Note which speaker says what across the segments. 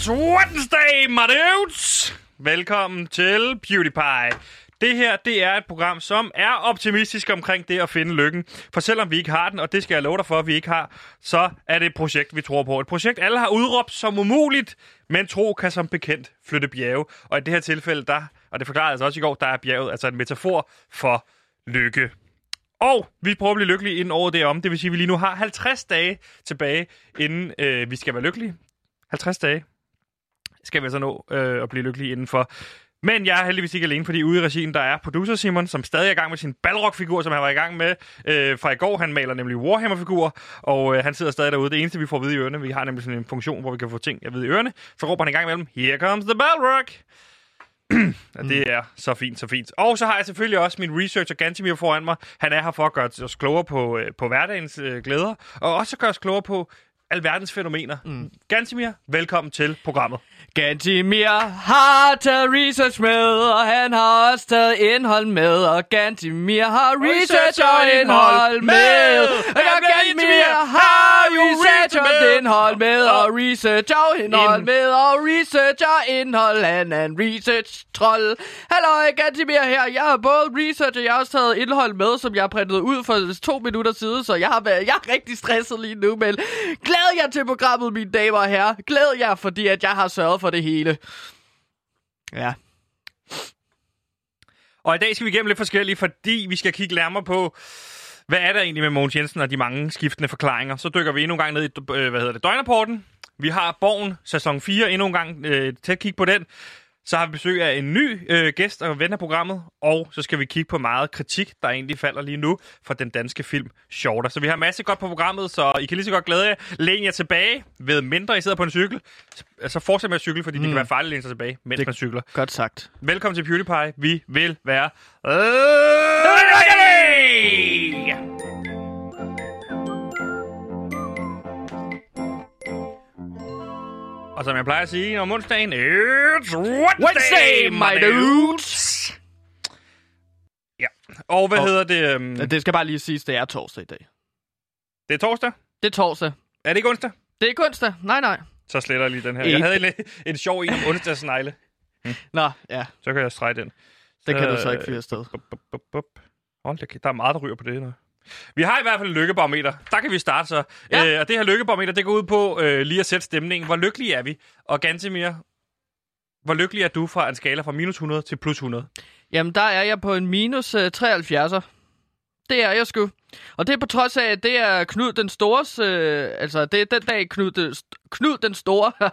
Speaker 1: It's Wednesday, my dudes! Velkommen til PewDiePie. Det her, det er et program, som er optimistisk omkring det at finde lykken. For selvom vi ikke har den, og det skal jeg love dig for, at vi ikke har, så er det et projekt, vi tror på. Et projekt, alle har udråbt som umuligt, men tro kan som bekendt flytte bjerge. Og i det her tilfælde, der, og det forklarede jeg altså også i går, der er bjerget altså en metafor for lykke. Og vi prøver at blive lykkelige inden året derom. Det vil sige, at vi lige nu har 50 dage tilbage, inden øh, vi skal være lykkelige. 50 dage skal vi altså nå øh, at blive lykkelige indenfor. Men jeg er heldigvis ikke alene, fordi ude i regien, der er producer Simon, som stadig er i gang med sin Balrog-figur, som han var i gang med øh, fra i går. Han maler nemlig Warhammer-figurer, og øh, han sidder stadig derude. Det eneste, vi får at vide i ørerne, vi har nemlig sådan en funktion, hvor vi kan få ting at vide i ørerne. Så råber han i gang imellem, Here comes the Balrog! og det er så fint, så fint. Og så har jeg selvfølgelig også min researcher Gantimir foran mig. Han er her for at gøre os klogere på, øh, på hverdagens øh, glæder, og også gøre os klogere på alverdens fænomener. Mm. Gantimir, velkommen til programmet.
Speaker 2: Gantimir har taget research med, og han har også taget indhold med, og Gantimir har research og indhold med. Og Gantimir har research og indhold med, og research og indhold med, og research og indhold. Han er en research-trold. Hallo, Gantimir her. Jeg har både research, og jeg har også taget indhold med, som jeg har printet ud for to minutter siden, så jeg har været, jeg er rigtig stresset lige nu, men glæd jer til programmet, mine damer og herrer. Glæd jer, fordi at jeg har sørget for det hele. Ja.
Speaker 1: Og i dag skal vi igennem lidt forskellige, fordi vi skal kigge nærmere på, hvad er der egentlig med Mogens Jensen og de mange skiftende forklaringer. Så dykker vi endnu en gang ned i, øh, hvad hedder det, døgnrapporten. Vi har Borgen, sæson 4, endnu en gang øh, tæt kig på den. Så har vi besøg af en ny øh, gæst og ven af programmet, og så skal vi kigge på meget kritik, der egentlig falder lige nu fra den danske film Shorter. Så vi har masse godt på programmet, så I kan lige så godt glæde jer. Læn jer tilbage, ved mindre I sidder på en cykel. Så fortsæt med at cykle, fordi mm. det kan være farligt at læne sig tilbage, mens det man cykler.
Speaker 2: Godt sagt.
Speaker 1: Velkommen til PewDiePie. Vi vil være... Og som jeg plejer at sige om onsdagen, it's Wednesday,
Speaker 2: Wednesday, my dudes!
Speaker 1: Ja, og hvad
Speaker 2: Og-
Speaker 1: hedder det? Um,
Speaker 2: Det skal bare lige siges, det er torsdag i dag.
Speaker 1: det er torsdag?
Speaker 2: Det er torsdag.
Speaker 1: Er det ikke onsdag?
Speaker 2: Det er ikke onsdag. Nej, nej.
Speaker 1: Så sletter jeg lige den her. Jeg havde en, en sjov en om onsdagsnegle.
Speaker 2: Nå, ja.
Speaker 1: Så kan jeg strege den.
Speaker 2: Det kan du så ikke fyre
Speaker 1: bup, bup. Hold da, der er meget, der ryger på det. Nu. Vi har i hvert fald en lykkebarometer. Der kan vi starte så.
Speaker 2: Ja.
Speaker 1: Øh, og det her lykkebarometer, det går ud på øh, lige at sætte stemningen. Hvor lykkelige er vi? Og Gantemir, hvor lykkelig er du fra en skala fra minus 100 til plus 100?
Speaker 2: Jamen, der er jeg på en minus øh, 73'er. Det er jeg sgu. Og det er på trods af, at det er Knud den Stores... Øh, altså, det er den dag, Knud, den- Knud den Store,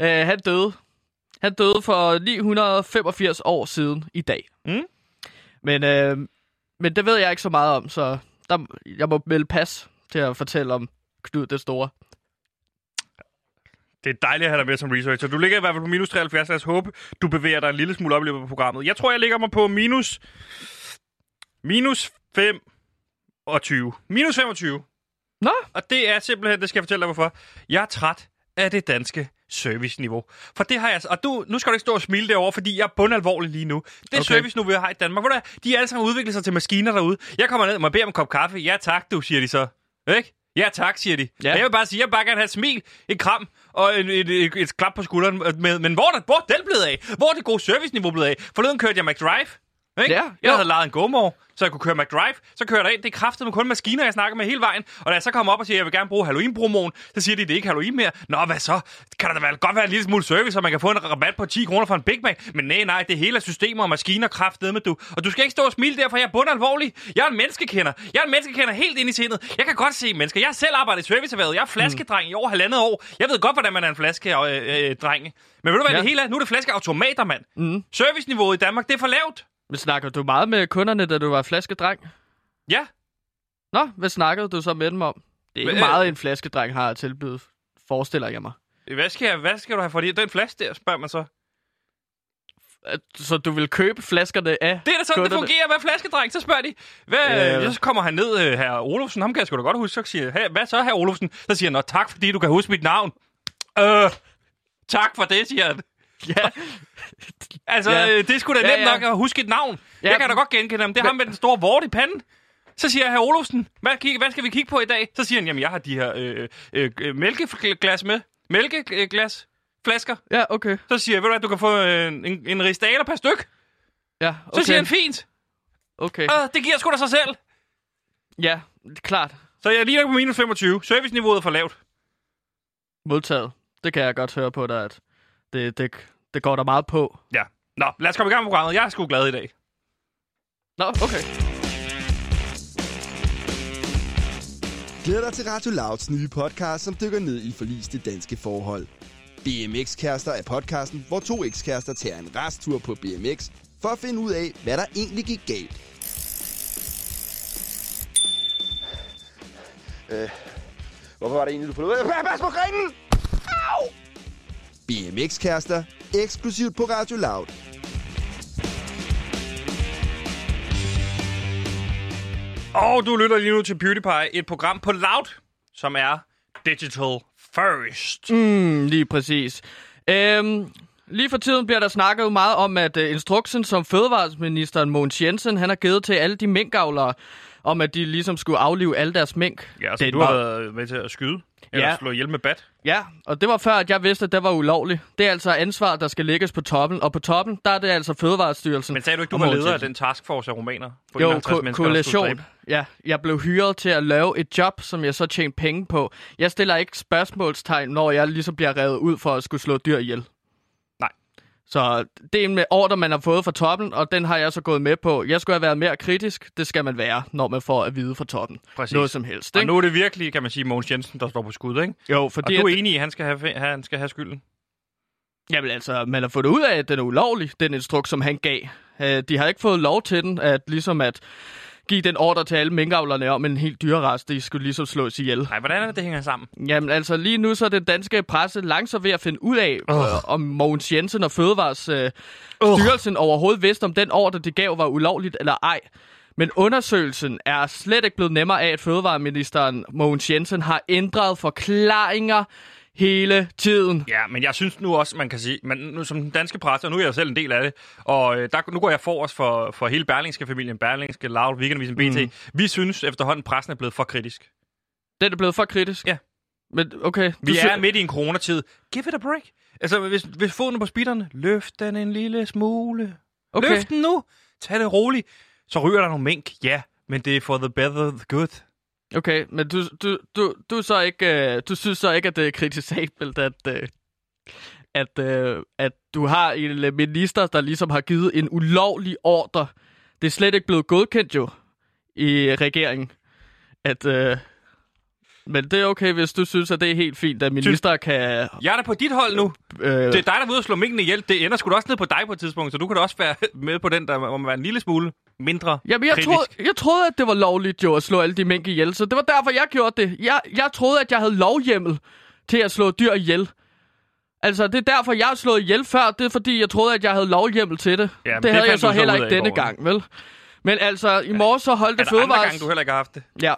Speaker 2: øh, han døde. Han døde for 985 år siden i dag.
Speaker 1: Mm.
Speaker 2: Men, øh, men det ved jeg ikke så meget om, så der, jeg må melde pas til at fortælle om Knud den Store.
Speaker 1: Det er dejligt at have dig med som researcher. Du ligger i hvert fald på minus 73. Lad os håbe, du bevæger dig en lille smule op i løbet af programmet. Jeg tror, jeg ligger mig på minus... Minus 25. Minus 25.
Speaker 2: Nå,
Speaker 1: Og det er simpelthen, det skal jeg fortælle dig hvorfor. Jeg er træt af det danske serviceniveau. For det har jeg... Og du, nu skal du ikke stå og smile derovre, fordi jeg er bundalvorlig lige nu. Det okay. Serviceniveau, vi har i Danmark. Hvor der, de er alle sammen udviklet sig til maskiner derude. Jeg kommer ned og må bede om en kop kaffe. Ja tak, du, siger de så. Ikke? Ja tak, siger de. Ja. Og jeg vil bare sige, jeg vil bare gerne have et smil, et kram og et, et, et, et klap på skulderen. Med, men hvor er, der, hvor er den blevet af? Hvor er det gode serviceniveau blevet af? Forleden kørte jeg McDrive. Ikke?
Speaker 2: Ja,
Speaker 1: jeg
Speaker 2: jo.
Speaker 1: havde lejet en GoMore, så jeg kunne køre McDrive. Så kører der ind. Det er kraftet med kun maskiner, jeg snakker med hele vejen. Og da jeg så kommer op og siger, at jeg vil gerne bruge Halloween-promoen, så siger de, at det er ikke Halloween mere. Nå, hvad så? Kan der da godt være en lille smule service, så man kan få en rabat på 10 kroner for en Big Mac. Men nej, nej, det hele er systemer og maskiner kraft med du. Og du skal ikke stå og smile der, for jeg er bundalvorlig. Jeg er en menneskekender. Jeg er en menneskekender helt ind i sindet. Jeg kan godt se mennesker. Jeg har selv arbejdet i serviceerhvervet. Jeg er flaskedreng i over halvandet år. Jeg ved godt, hvordan man er en flaskedreng. Øh, øh, dreng. Men ved du hvad
Speaker 2: Ja.
Speaker 1: det hele er? Nu er det flaskeautomater, mand.
Speaker 2: Mm.
Speaker 1: Serviceniveauet i Danmark, det er for lavt.
Speaker 2: Men snakker du meget med kunderne, da du var flaskedreng?
Speaker 1: Ja,
Speaker 2: Nå, hvad snakkede du så med dem om? Det er ikke
Speaker 1: Hvad-
Speaker 2: meget, en flaskedreng har at tilbyde, forestiller jeg mig.
Speaker 1: Hvad skal, jeg, hvad skal du have for det? Den flaske der, spørger man så.
Speaker 2: Så du vil købe flaskerne af
Speaker 1: Det er da sådan, det
Speaker 2: kunderne?
Speaker 1: fungerer. Hvad er flaskedreng? Så spørger de. Hvad, øh. Så kommer han ned, øh, herr Olufsen. Ham kan jeg sgu da godt huske. Så siger "Hey, hvad så, herr Olufsen? Så siger han, Nå, tak fordi du kan huske mit navn. Øh, tak for det, siger han.
Speaker 2: Ja,
Speaker 1: Altså,
Speaker 2: Ja.
Speaker 1: øh, det sgu da
Speaker 2: Ja,
Speaker 1: nemt
Speaker 2: ja.
Speaker 1: nok at huske et navn.
Speaker 2: Ja.
Speaker 1: Jeg kan da godt genkende ham. Det er ham med den store vort i panden. Så siger herr Olufsen, hvad, kig- hvad skal vi kigge på i dag? Så siger han, jamen jeg har de her øh, øh, øh, mælkeglas med. Mælkeglas. flasker.
Speaker 2: Ja, okay.
Speaker 1: Så siger jeg, ved du hvad, du kan få en, en, en ristaler per styk.
Speaker 2: Ja,
Speaker 1: Så
Speaker 2: okay.
Speaker 1: siger han, fint.
Speaker 2: Okay.
Speaker 1: Øh, det giver sgu da sig selv.
Speaker 2: Ja, det er klart.
Speaker 1: Så jeg er lige nok på minus 25. Serviceniveauet er for lavt.
Speaker 2: Modtaget. Det kan jeg godt høre på dig, at det, det, det går der meget på.
Speaker 1: Ja. Nå, lad os komme i gang med programmet. Jeg er sgu glad i dag.
Speaker 2: Nå, okay.
Speaker 3: Glæder dig til Radio Louds nye podcast, som dykker ned i forliste danske forhold. BMX-kærester er podcasten, hvor to ekskærester tager en resttur på BMX for at finde ud af, hvad der egentlig gik galt. Øh, hvorfor var det egentlig, du forlod? Pas på grenen! Au! BMX-kærester, eksklusivt på Radio Loud.
Speaker 1: Og du lytter lige nu til PewDiePie, et program på Loud, som er digital first.
Speaker 2: Mm, lige præcis. Øhm, lige for tiden bliver der snakket meget om, at uh, instruksen, som fødevareministeren Mogens Jensen, han har givet til alle de minkavlere, om at de ligesom skulle aflive alle deres mink.
Speaker 1: Ja, så
Speaker 2: Det
Speaker 1: du
Speaker 2: var-
Speaker 1: har været med til at skyde. Eller
Speaker 2: Ja.
Speaker 1: slå ihjel med bat.
Speaker 2: Ja, og det var før, at jeg vidste, at det var ulovligt. Det er altså ansvar, der skal lægges på toppen, og på toppen, der er det altså Fødevarestyrelsen.
Speaker 1: Men sagde du ikke, du var leder af den taskforce af romaner? På
Speaker 2: Jo,
Speaker 1: 51
Speaker 2: ko- koalition. Ja, jeg blev hyret til at lave et job, som jeg så tjente penge på. Jeg stiller ikke spørgsmålstegn, når jeg ligesom bliver revet ud for at skulle slå dyr ihjel. Så det er en ordre, man har fået fra toppen, og den har jeg så gået med på. Jeg skulle have været mere kritisk. Det skal man være, når man får at vide fra toppen.
Speaker 1: Præcis.
Speaker 2: Noget som helst,
Speaker 1: Og
Speaker 2: ikke?
Speaker 1: nu er det virkelig, kan man sige, Mogens Jensen, der står på skud, ikke?
Speaker 2: Jo,
Speaker 1: Og
Speaker 2: fordi
Speaker 1: du er
Speaker 2: at,
Speaker 1: enig i, at han skal have, han skal have skylden?
Speaker 2: jamen, altså, man har fundet ud af, at den er ulovlig, den instruks, som han gav. Øh, De har ikke fået lov til den, at ligesom at give den ordre til alle minkavlerne om en helt dyrerest, de skulle ligesom slås ihjel.
Speaker 1: Nej, hvordan er det, det hænger sammen?
Speaker 2: Jamen altså lige nu så er den danske presse langsomt ved at finde ud af, oh. øh, om Mogens Jensen og Fødevars øh,
Speaker 1: Åh.
Speaker 2: styrelsen overhovedet vidste, om den ordre, de gav, var ulovligt eller ej. Men undersøgelsen er slet ikke blevet nemmere af, at Fødevareministeren Mogens Jensen har ændret forklaringer hele tiden.
Speaker 1: Ja, men jeg synes nu også, man kan sige, man, nu, som den danske presse, og nu er jeg selv en del af det, og øh, der, nu går jeg for os for, for hele Berlingske familien, Berlingske, Loud, Weekendavisen, BT.
Speaker 2: Mhm.
Speaker 1: Vi synes efterhånden, pressen er blevet for kritisk.
Speaker 2: Den er blevet for kritisk.
Speaker 1: Ja.
Speaker 2: Men okay.
Speaker 1: Vi
Speaker 2: du
Speaker 1: er
Speaker 2: sy-
Speaker 1: midt i en coronatid. Give it a break. Altså, hvis, hvis foden på speederne, løft den en lille smule.
Speaker 2: Okay.
Speaker 1: Løft den nu. Tag det roligt. Så ryger der nogle mink, ja, men det er for the better the good.
Speaker 2: Okay, men du, du, du, du, så ikke, øh, du synes så ikke, at det er kritisabelt, at, øh, at, øh, at du har en minister, der ligesom har givet en ulovlig ordre. Det er slet ikke blevet godkendt jo i regeringen. At, øh, men det er okay, hvis du synes, at det er helt fint, at minister kan...
Speaker 1: Jeg er da på dit hold nu.
Speaker 2: Øh,
Speaker 1: Det er dig, der er ude og slå minkene ihjel. Det ender sgu da også ned på dig på et tidspunkt, så du kan da også være med på den, der må være en lille smule mindre
Speaker 2: Jamen, jeg
Speaker 1: kritisk.
Speaker 2: troede, jeg troede, at det var lovligt jo at slå alle de mink ihjel, så det var derfor, jeg gjorde det. Jeg, jeg troede, at jeg havde lovhjemmel til at slå dyr ihjel. Altså, det er derfor, jeg har slået ihjel før. Det er fordi, jeg troede, at jeg havde lovhjemmel til det.
Speaker 1: Ja, men
Speaker 2: det,
Speaker 1: det
Speaker 2: havde jeg så heller ikke denne gang, vel? Men altså, i morges så holdt
Speaker 1: Er andre gange, du heller ikke har haft det?
Speaker 2: Ja.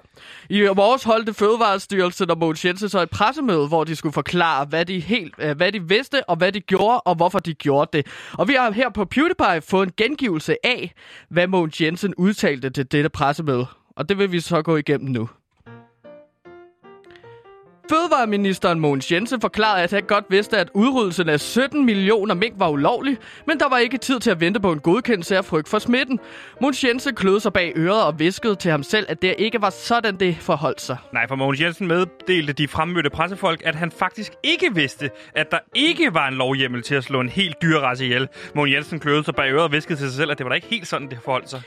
Speaker 2: I morges holdt det Fødevarestyrelsen og Mogens Jensen så et pressemøde, hvor de skulle forklare, hvad de, helt, øh, hvad de vidste, og hvad de gjorde, og hvorfor de gjorde det. Og vi har her på PewDiePie fået en gengivelse af, hvad Mogens Jensen udtalte til dette pressemøde. Og det vil vi så gå igennem nu. Fødevareministeren Mogens Jensen forklarede, at han godt vidste, at udryddelsen af 17 millioner mink var ulovlig, men der var ikke tid til at vente på en godkendelse af frygt for smitten. Mogens Jensen kløede sig bag øret og viskede til ham selv, at det ikke var sådan, det forholdt sig.
Speaker 1: Nej, for Mogens Jensen meddelte de fremmødte pressefolk, at han faktisk ikke vidste, at der ikke var en lovhjemmel til at slå en helt dyrerace ihjel. Mogens Jensen kløede sig bag øret og viskede til sig selv, at det var da ikke helt sådan, det forholdt sig.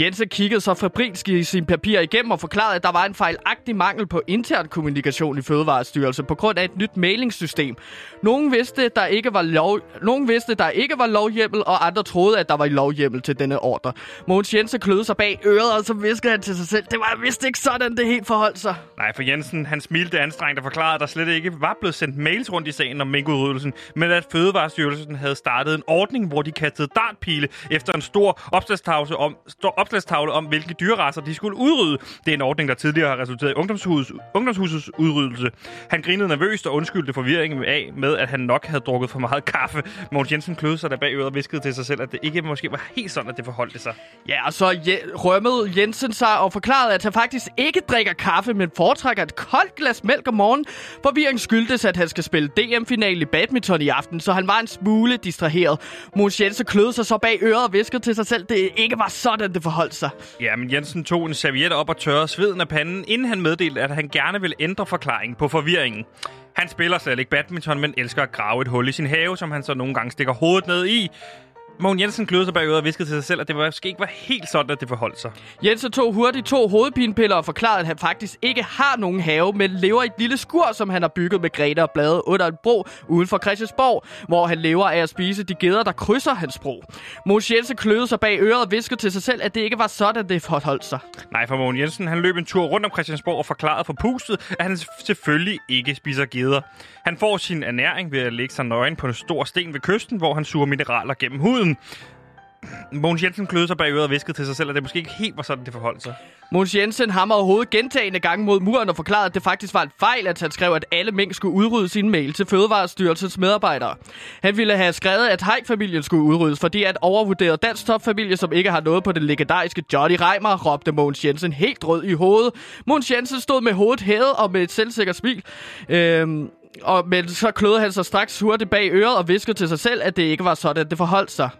Speaker 2: Jensen kiggede så fabrisk i sine papirer igennem og forklarede, at der var en fejlagtig mangel på intern kommunikation i Fødevarestyrelsen på grund af et nyt mailingssystem. Nogen vidste, der ikke var lov... Nogen vidste, der ikke var lovhjemmel, og andre troede, at der var lovhjemmel til denne ordre. Mogens Jensen kløede sig bag øret, og så viskede han til sig selv, det var vist ikke sådan, det helt forholdt sig.
Speaker 1: Nej, for Jensen, han smilte anstrengt og forklarede, at der slet ikke var blevet sendt mails rundt i sagen om minkudryddelsen, men at Fødevarestyrelsen havde startet en ordning, hvor de kastede dartpile efter en stor opslagstavle om, stor opslagstavle om, hvilke dyreracer de skulle udrydde. Det er en ordning, der tidligere har resulteret i ungdomshus, ungdomshusets udryddelse. Han grinede nervøst og undskyldte forvirringen af med, at han nok havde drukket for meget kaffe. Mogens Jensen kløede sig der bag øret og viskede til sig selv, at det ikke måske var helt sådan, at det forholdte sig.
Speaker 2: Ja, og så je- rømmede Jensen sig og forklarede, at han faktisk ikke drikker kaffe, men foretrækker et koldt glas mælk om morgenen. Forvirringen skyldtes, at han skal spille DM-finale i badminton i aften, så han var en smule distraheret. Mogens Jensen kløede sig så bag øret og viskede til sig selv, at det ikke var sådan, det forholdt sig.
Speaker 1: Ja, men Jensen tog en serviet op og tørrede sveden af panden, inden han meddelte, at han gerne ville ændre forklaringen på forvirringen. Han spiller slet ikke badminton, men elsker at grave et hul i sin have, som han så nogle gange stikker hovedet ned i. Mogen Jensen kløede sig bag øret og viskede til sig selv, at det måske ikke var helt sådan, at det forholdt sig.
Speaker 2: Jensen tog hurtigt to hovedpinepiller og forklarede, at han faktisk ikke har nogen have, men lever i et lille skur, som han har bygget med grene og blade under en bro uden for Christiansborg, hvor han lever af at spise de geder, der krydser hans bro. Mogens Jensen kløede sig bag øret og viskede til sig selv, at det ikke var sådan, det forholdt sig.
Speaker 1: Nej, for Mogen Jensen han løb en tur rundt om Christiansborg og forklarede for pustet, at han selvfølgelig ikke spiser geder. Han får sin ernæring ved at lægge sig nøgen på en stor sten ved kysten, hvor han suger mineraler gennem huden. Mogens Jensen kløede sig bag øret og viskede til sig selv, at det måske ikke helt var sådan, det forholdt sig.
Speaker 2: Mogens Jensen hamrede hovedet gentagende gange mod muren og forklarede, at det faktisk var en fejl, at han skrev, at alle mink skulle udrydde sin mail til Fødevarestyrelsens medarbejdere. Han ville have skrevet, at Hej-familien skulle udryddes, fordi at overvurderet dansk topfamilie, som ikke har noget på den legendariske Johnny Reimer, råbte Mogens Jensen helt rød i hovedet. Mogens Jensen stod med hovedet hævet og med et selvsikkert smil. Øhm, og, men så kløede han sig straks hurtigt bag øret og viskede til sig selv, at det ikke var sådan, det forholdt sig.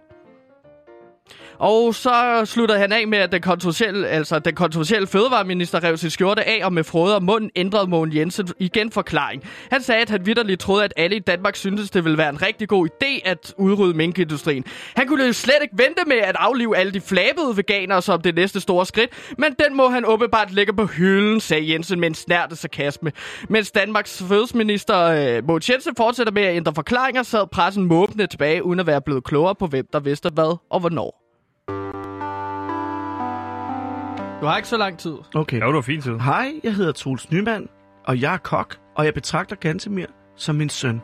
Speaker 2: Og så sluttede han af med, at den kontroversielle, altså den kontroversielle fødevareminister rev sin skjorte af, og med frode og munden ændrede Mogen Jensen igen forklaring. Han sagde, at han vidderligt troede, at alle i Danmark syntes, det ville være en rigtig god idé at udrydde minkindustrien. Han kunne jo slet ikke vente med at aflive alle de flabede veganere som det næste store skridt, men den må han åbenbart lægge på hylden, sagde Jensen med en snærte sarkasme. Mens Danmarks fødselsminister øh, Mogens Jensen fortsætter med at ændre forklaringer, sad pressen måbende tilbage, uden at være blevet klogere på, hvem der vidste hvad og hvornår. Du har ikke så lang tid.
Speaker 4: Okay.
Speaker 1: Ja, det var fint tid.
Speaker 4: Hej, jeg hedder Troels Nyman, og jeg er kok, og jeg betragter Gantemir som min søn.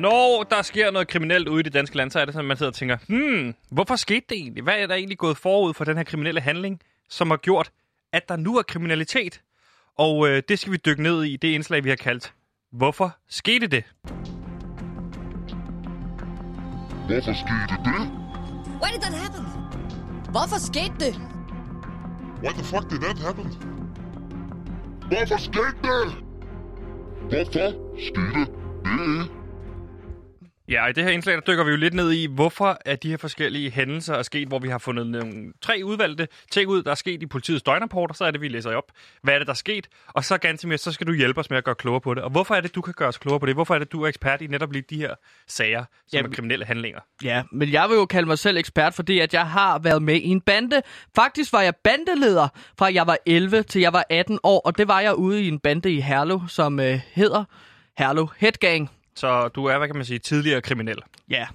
Speaker 1: Når der sker noget kriminelt ude i det danske land, så er det sådan, at man sidder og tænker, hmm, hvorfor skete det egentlig? Hvad er der egentlig gået forud for den her kriminelle handling, som har gjort, at der nu er kriminalitet? Og øh, det skal vi dykke ned i, det indslag, vi har kaldt, hvorfor skete det?
Speaker 5: Hvorfor skete det? Eh?
Speaker 6: Why did that happen? Hvorfor skete det?
Speaker 5: Why the fuck did that happen? Hvorfor skete det? Hvorfor skete det?
Speaker 1: Ja, og i det her indslag, der dykker vi jo lidt ned i, hvorfor er de her forskellige hændelser er sket, hvor vi har fundet nogle tre udvalgte ting ud, der er sket i politiets døgnrapporter, så er det, vi læser op. Hvad er det, der er sket? Og så ganske mere, så skal du hjælpe os med at gøre klogere på det. Og hvorfor er det, du kan gøre os klogere på det? Hvorfor er det, du er ekspert i netop lige de her sager, som
Speaker 2: Jamen-
Speaker 1: er kriminelle handlinger?
Speaker 2: Ja, men jeg vil jo kalde mig selv ekspert, fordi at jeg har været med i en bande. Faktisk var jeg bandeleder fra jeg var 11 til jeg var 18 år, og det var jeg ude i en bande i Herlev, som øh, hedder Herlev Headgang.
Speaker 1: Så du er, hvad kan man sige, tidligere kriminel.
Speaker 2: Ja,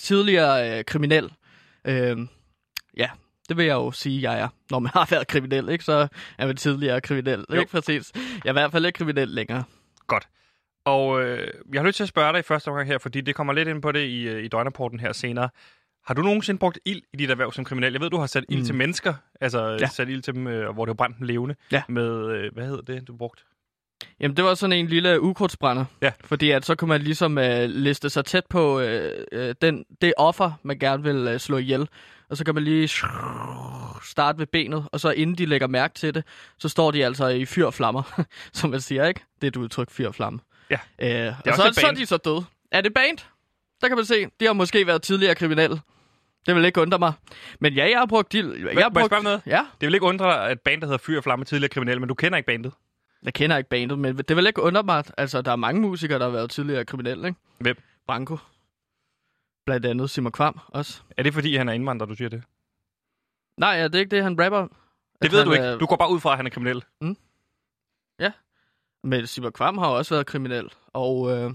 Speaker 2: tidligere øh, kriminel. Øh, ja, det vil jeg jo sige, jeg er. Når man har været kriminel, ikke, så er man tidligere kriminel.
Speaker 1: Jo.
Speaker 2: Ikke præcis. Jeg er i hvert fald ikke kriminel længere.
Speaker 1: Godt. Og øh, jeg har lyst til at spørge dig i første omgang her, fordi det kommer lidt ind på det i, øh, i døgnrapporten her senere. Har du nogensinde brugt ild i dit erhverv som kriminel? Jeg ved, du har sat ild
Speaker 2: Mm.
Speaker 1: til mennesker, altså
Speaker 2: Ja.
Speaker 1: sat ild til dem, øh, hvor det var brændt levende.
Speaker 2: Ja.
Speaker 1: Med, øh, hvad hedder det, du brugte?
Speaker 2: Jamen, det var sådan en lille ukrudtsbrænder.
Speaker 1: Ja.
Speaker 2: Fordi at så kunne man ligesom øh, liste sig tæt på øh, øh, den, det offer, man gerne vil øh, slå ihjel. Og så kan man lige starte ved benet, og så inden de lægger mærke til det, så står de altså i fyr og flammer, som man siger, ikke? Det er et udtryk, fyr og flamme.
Speaker 1: Ja.
Speaker 2: Øh, og
Speaker 1: også
Speaker 2: så,
Speaker 1: et
Speaker 2: så er de så døde. Er det band? Der kan man se, de har måske været tidligere kriminelle. Det vil ikke undre mig. Men ja, jeg har brugt... De, jeg har
Speaker 1: må jeg
Speaker 2: brugt
Speaker 1: spørge om noget?
Speaker 2: Ja,
Speaker 1: Det vil ikke undre dig, at band, der hedder Fyr og Flamme, tidligere kriminelle, men du kender ikke bandet.
Speaker 2: Jeg kender ikke bandet, men det vil ikke undre mig. Altså, der er mange musikere, der har været tidligere kriminelle, ikke?
Speaker 1: Hvem?
Speaker 2: Branko. Blandt andet Simon Kvam også.
Speaker 1: Er det, fordi han er indvandrer, du siger det?
Speaker 2: Nej, ja, det er ikke det, han rapper.
Speaker 1: Det
Speaker 2: At
Speaker 1: ved du ikke.
Speaker 2: er-
Speaker 1: Du går bare ud fra, at han er kriminel.
Speaker 2: Men Simon Kvam har også været kriminel. Og øh,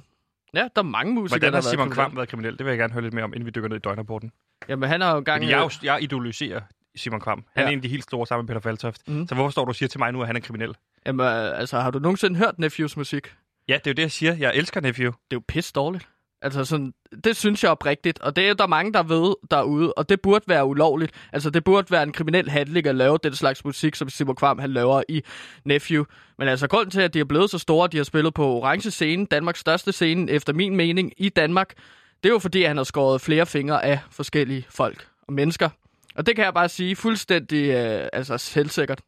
Speaker 2: ja, der er mange musikere,
Speaker 1: Hvordan
Speaker 2: der
Speaker 1: har Simon Kvam været kriminel? Det vil jeg gerne høre lidt mere om, inden vi dykker ned i døgnrapporten.
Speaker 2: Jamen, han har jo engang...
Speaker 1: Fordi jeg, jeg idoliserer Simon Kvam. Han
Speaker 2: Ja.
Speaker 1: er en af de helt store sammen med Peter Faltoft.
Speaker 2: Mhm.
Speaker 1: Så hvorfor står du og siger til mig nu, at han er kriminel?
Speaker 2: Jamen, øh, altså, har du nogensinde hørt Nephews musik?
Speaker 1: Ja, det er jo det, jeg siger. Jeg elsker Nephew.
Speaker 2: Det er jo pisse dårligt. Altså sådan, det synes jeg oprigtigt, og det er der mange, der ved derude, og det burde være ulovligt. Altså det burde være en kriminel handling at lave den slags musik, som Simon Kvam han laver i Nephew. Men altså grunden til, at de er blevet så store, de har spillet på Orange Scene, Danmarks største scene, efter min mening, i Danmark, det er jo fordi, han har skåret flere fingre af forskellige folk og mennesker. Og det kan jeg bare sige fuldstændig øh, altså selvsikkert.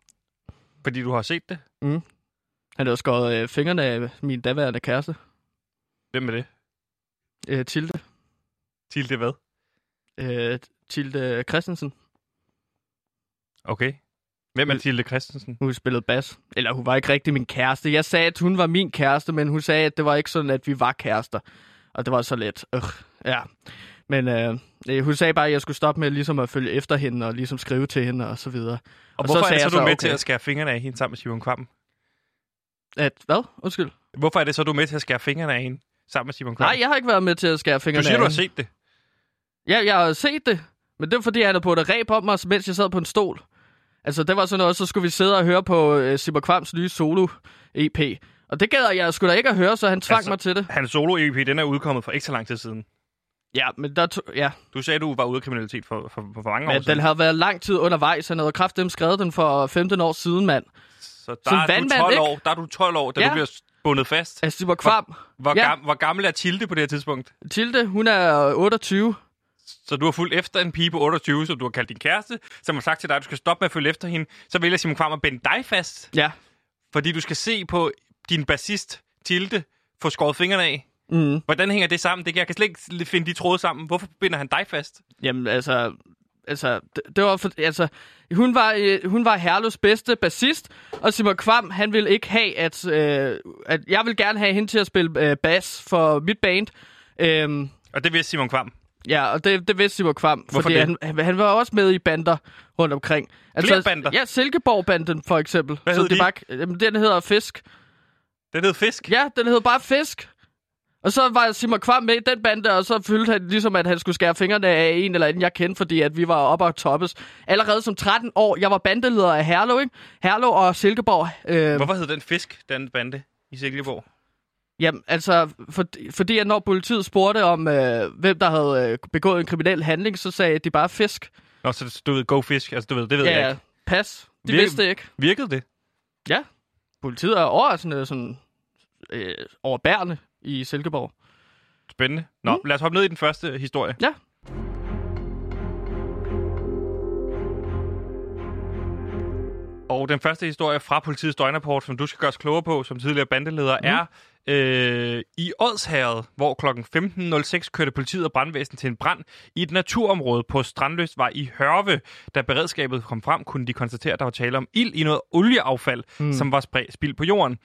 Speaker 1: Fordi du har set det.
Speaker 2: Han har skåret øh, fingrene af min daværende kæreste,
Speaker 1: Hvem er det?
Speaker 2: øh, Tilde.
Speaker 1: Tilde hvad?
Speaker 2: Øh, Tilde Christensen.
Speaker 1: Okay. Hvem er Tilde Christensen?
Speaker 2: Hun spillede bas. Eller hun var ikke rigtig min kæreste. Jeg sagde, at hun var min kæreste, men hun sagde, at det var ikke sådan, at vi var kærester. Og det var så lidt. Øh, ja. Men øh, øh, hun sagde bare, at jeg skulle stoppe med ligesom at følge efter hende, og ligesom skrive til hende, og så videre.
Speaker 1: Og,
Speaker 2: så
Speaker 1: hvorfor
Speaker 2: sagde
Speaker 1: er det så, du
Speaker 2: så,
Speaker 1: med
Speaker 2: okay.
Speaker 1: til at skære fingrene af hende sammen med Simon Kvam?
Speaker 2: At, hvad? Undskyld.
Speaker 1: Hvorfor er det så, du er med til at skære fingrene af hende sammen med Simon Kvam?
Speaker 2: Nej, jeg har ikke været med til at skære
Speaker 1: du
Speaker 2: fingrene
Speaker 1: siger,
Speaker 2: af
Speaker 1: du har
Speaker 2: hende.
Speaker 1: set det.
Speaker 2: Ja, jeg har set det. Men det var fordi, han havde på et ræb om mig, mens jeg sad på en stol. Altså, det var sådan noget, så skulle vi sidde og høre på uh, Simon Kvams nye solo-EP. Og det gad jeg sgu da ikke at høre, så han tvang
Speaker 1: altså...
Speaker 2: mig til det.
Speaker 1: Hans solo-EP, den er udkommet for ikke så lang tid siden.
Speaker 2: Ja, men der to... ja.
Speaker 1: Du sagde, du var ude af kriminalitet for, for, for, for mange år
Speaker 2: Men
Speaker 1: siden.
Speaker 2: den har været lang tid undervejs. Han havde kraftigt skrevet den for 15 år siden, mand.
Speaker 1: Så der
Speaker 2: Som
Speaker 1: er, du
Speaker 2: vandmand,
Speaker 1: 12
Speaker 2: ikke?
Speaker 1: år, der er du 12 år, da
Speaker 2: Ja.
Speaker 1: du bliver bundet fast.
Speaker 2: Altså, Simon Kvam.
Speaker 1: Hvor,
Speaker 2: Ja.
Speaker 1: gam, hvor gammel er Tilde på det her tidspunkt?
Speaker 2: Tilde, hun er 28.
Speaker 1: Så du har fulgt efter en pige på 28, som du har kaldt din kæreste, som har sagt til dig, at du skal stoppe med at følge efter hende. Så vælger Simon Kvam at binde dig fast,
Speaker 2: Ja.
Speaker 1: fordi du skal se på din bassist Tilde få skåret fingrene af.
Speaker 2: Mm.
Speaker 1: Hvordan hænger det sammen? Det jeg kan slet ikke finde de tråde sammen. Hvorfor binder han dig fast?
Speaker 2: Jamen, altså... Altså, det, det var for, altså, hun var, øh, hun var Herlos bedste bassist, og Simon Kvam, han ville ikke have, at, øh, at jeg vil gerne have hende til at spille øh, bass for mit band. Øhm,
Speaker 1: Og det vidste Simon Kvam.
Speaker 2: ja, og det, det vidste Simon Kvam,
Speaker 1: Hvorfor
Speaker 2: fordi
Speaker 1: det?
Speaker 2: han, han, var også med i bander rundt omkring. Altså,
Speaker 1: Flere bander?
Speaker 2: Ja, Silkeborg-banden for eksempel.
Speaker 1: Hvad
Speaker 2: Så
Speaker 1: hed
Speaker 2: det
Speaker 1: de?
Speaker 2: bare, jamen, den hedder Fisk.
Speaker 1: Det hed Fisk.
Speaker 2: Ja, den hed bare Fisk. Og så var Simon Kvam med i den bande, og så følte han ligesom, at han skulle skære fingrene af en eller anden, jeg kendte, fordi at vi var oppe og toppes. Allerede som 13 år, jeg var bandeleder af Herlo, ikke? Herlo og Silkeborg. Øh,
Speaker 1: Hvorfor hed den Fisk, den bande i Silkeborg?
Speaker 2: Jamen, altså, for, fordi at når politiet spurgte om, øh, hvem der havde øh, begået en kriminel handling, så sagde de bare fisk.
Speaker 1: Nå, så du ved, go fisk, altså du ved, det ved
Speaker 2: ja,
Speaker 1: jeg ikke.
Speaker 2: pas. De
Speaker 1: Vir-
Speaker 2: vidste ikke.
Speaker 1: Virkede det?
Speaker 2: Ja, politiet er overraskende sådan, øh, overbærende i Silkeborg.
Speaker 1: Spændende. Nå, mm. lad os hoppe ned i den første historie.
Speaker 2: Ja.
Speaker 1: Og den første historie fra politiets døgnrapport, som du skal gøre os klogere på som tidligere bandeleder, mm. er øh, i Odsherred, hvor kl. 15.06 kørte politiet og brandvæsen til en brand i et naturområde på Strandløsvej i Hørve. Da beredskabet kom frem, kunne de konstatere, at der var tale om ild i noget olieaffald, mm. som var spredt spild på jorden.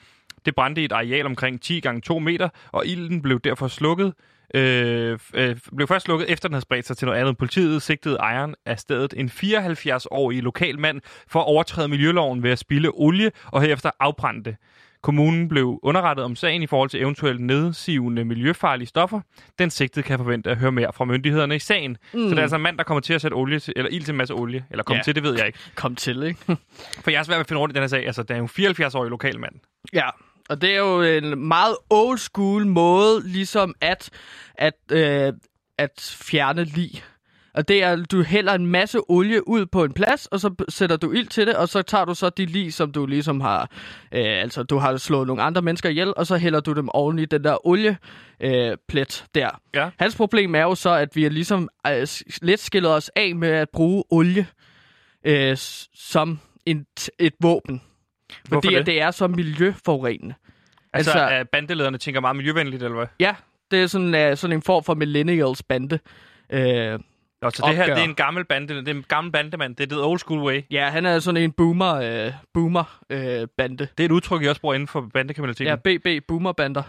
Speaker 1: Det brændte i et areal omkring 10 gange 2 meter, og ilden blev derfor slukket. Øh, øh, blev først slukket efter den havde spredt sig til noget andet. Politiet sigtede ejeren af stedet, en 74-årig lokal mand, for at overtræde miljøloven ved at spille olie og herefter afbrænde det. Kommunen blev underrettet om sagen i forhold til eventuelt nedsivende miljøfarlige stoffer. Den sigtede kan forvente at høre mere fra myndighederne i sagen. Mm. Så det er altså en mand, der kommer til at sætte olie til, eller ild til en masse olie. Eller kommer
Speaker 2: Ja.
Speaker 1: til, det ved jeg ikke.
Speaker 2: Kom til, ikke?
Speaker 1: For jeg er svært ved at finde rundt i den her sag. Altså, det er jo en 74-årig lokal mand.
Speaker 2: Ja, og det er jo en meget old school måde, ligesom at, at, øh, at fjerne lig. Og det er, du hælder en masse olie ud på en plads, og så sætter du ild til det, og så tager du så de lig, som du ligesom har, øh, altså du har slået nogle andre mennesker ihjel, og så hælder du dem oven i den der olieplet øh, plet der.
Speaker 1: Ja.
Speaker 2: Hans problem er jo så, at vi er ligesom øh, lidt skillet os af med at bruge olie øh, som en, et våben. Fordi
Speaker 1: det?
Speaker 2: At det er så miljøforurenende.
Speaker 1: Altså,
Speaker 2: Altså-
Speaker 1: at bandelederne tænker meget miljøvenligt, eller hvad?
Speaker 2: Ja, det er sådan, uh, sådan en form for millennials bande. Uh,
Speaker 1: Nå, så det her
Speaker 2: Opgør.
Speaker 1: det er en gammel bande, det er en gammel bandemand. Det er det old school way.
Speaker 2: ja, han er sådan en boomer, uh, boomer uh, bande.
Speaker 1: Det er et udtryk, jeg også bruger inden for bandekriminaliteten.
Speaker 2: Ja, BB boomer bander.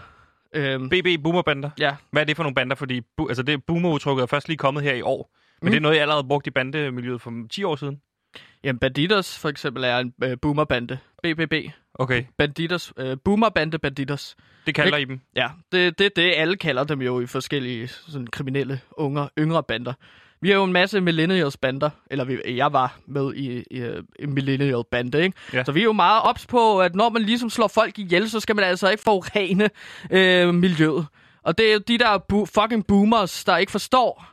Speaker 2: Uh,
Speaker 1: BB boomerbander.
Speaker 2: ja,
Speaker 1: Hvad er det for nogle bander? Fordi bu- altså det boomer-udtrykket er først lige kommet her i år. Men
Speaker 2: Mm.
Speaker 1: det er noget, jeg allerede brugt i bandemiljøet for 10 år siden.
Speaker 2: Jamen Banditos for eksempel er en uh, boomer bande. BBB.
Speaker 1: Okay,
Speaker 2: Banditos. Uh, boomer bande Banditos.
Speaker 1: det kalder I dem.
Speaker 2: Ja, det det, det alle kalder dem jo i forskellige sådan, kriminelle, unger, yngre bander. Vi har jo en masse millennials bander, eller vi, jeg var med i, i øh, en millennial bande, ikke?
Speaker 1: Ja.
Speaker 2: Så vi er jo meget ops på, at når man ligesom slår folk ihjel, så skal man altså ikke forurene øh, miljøet. Og det er jo de der bo- fucking boomers, der ikke forstår,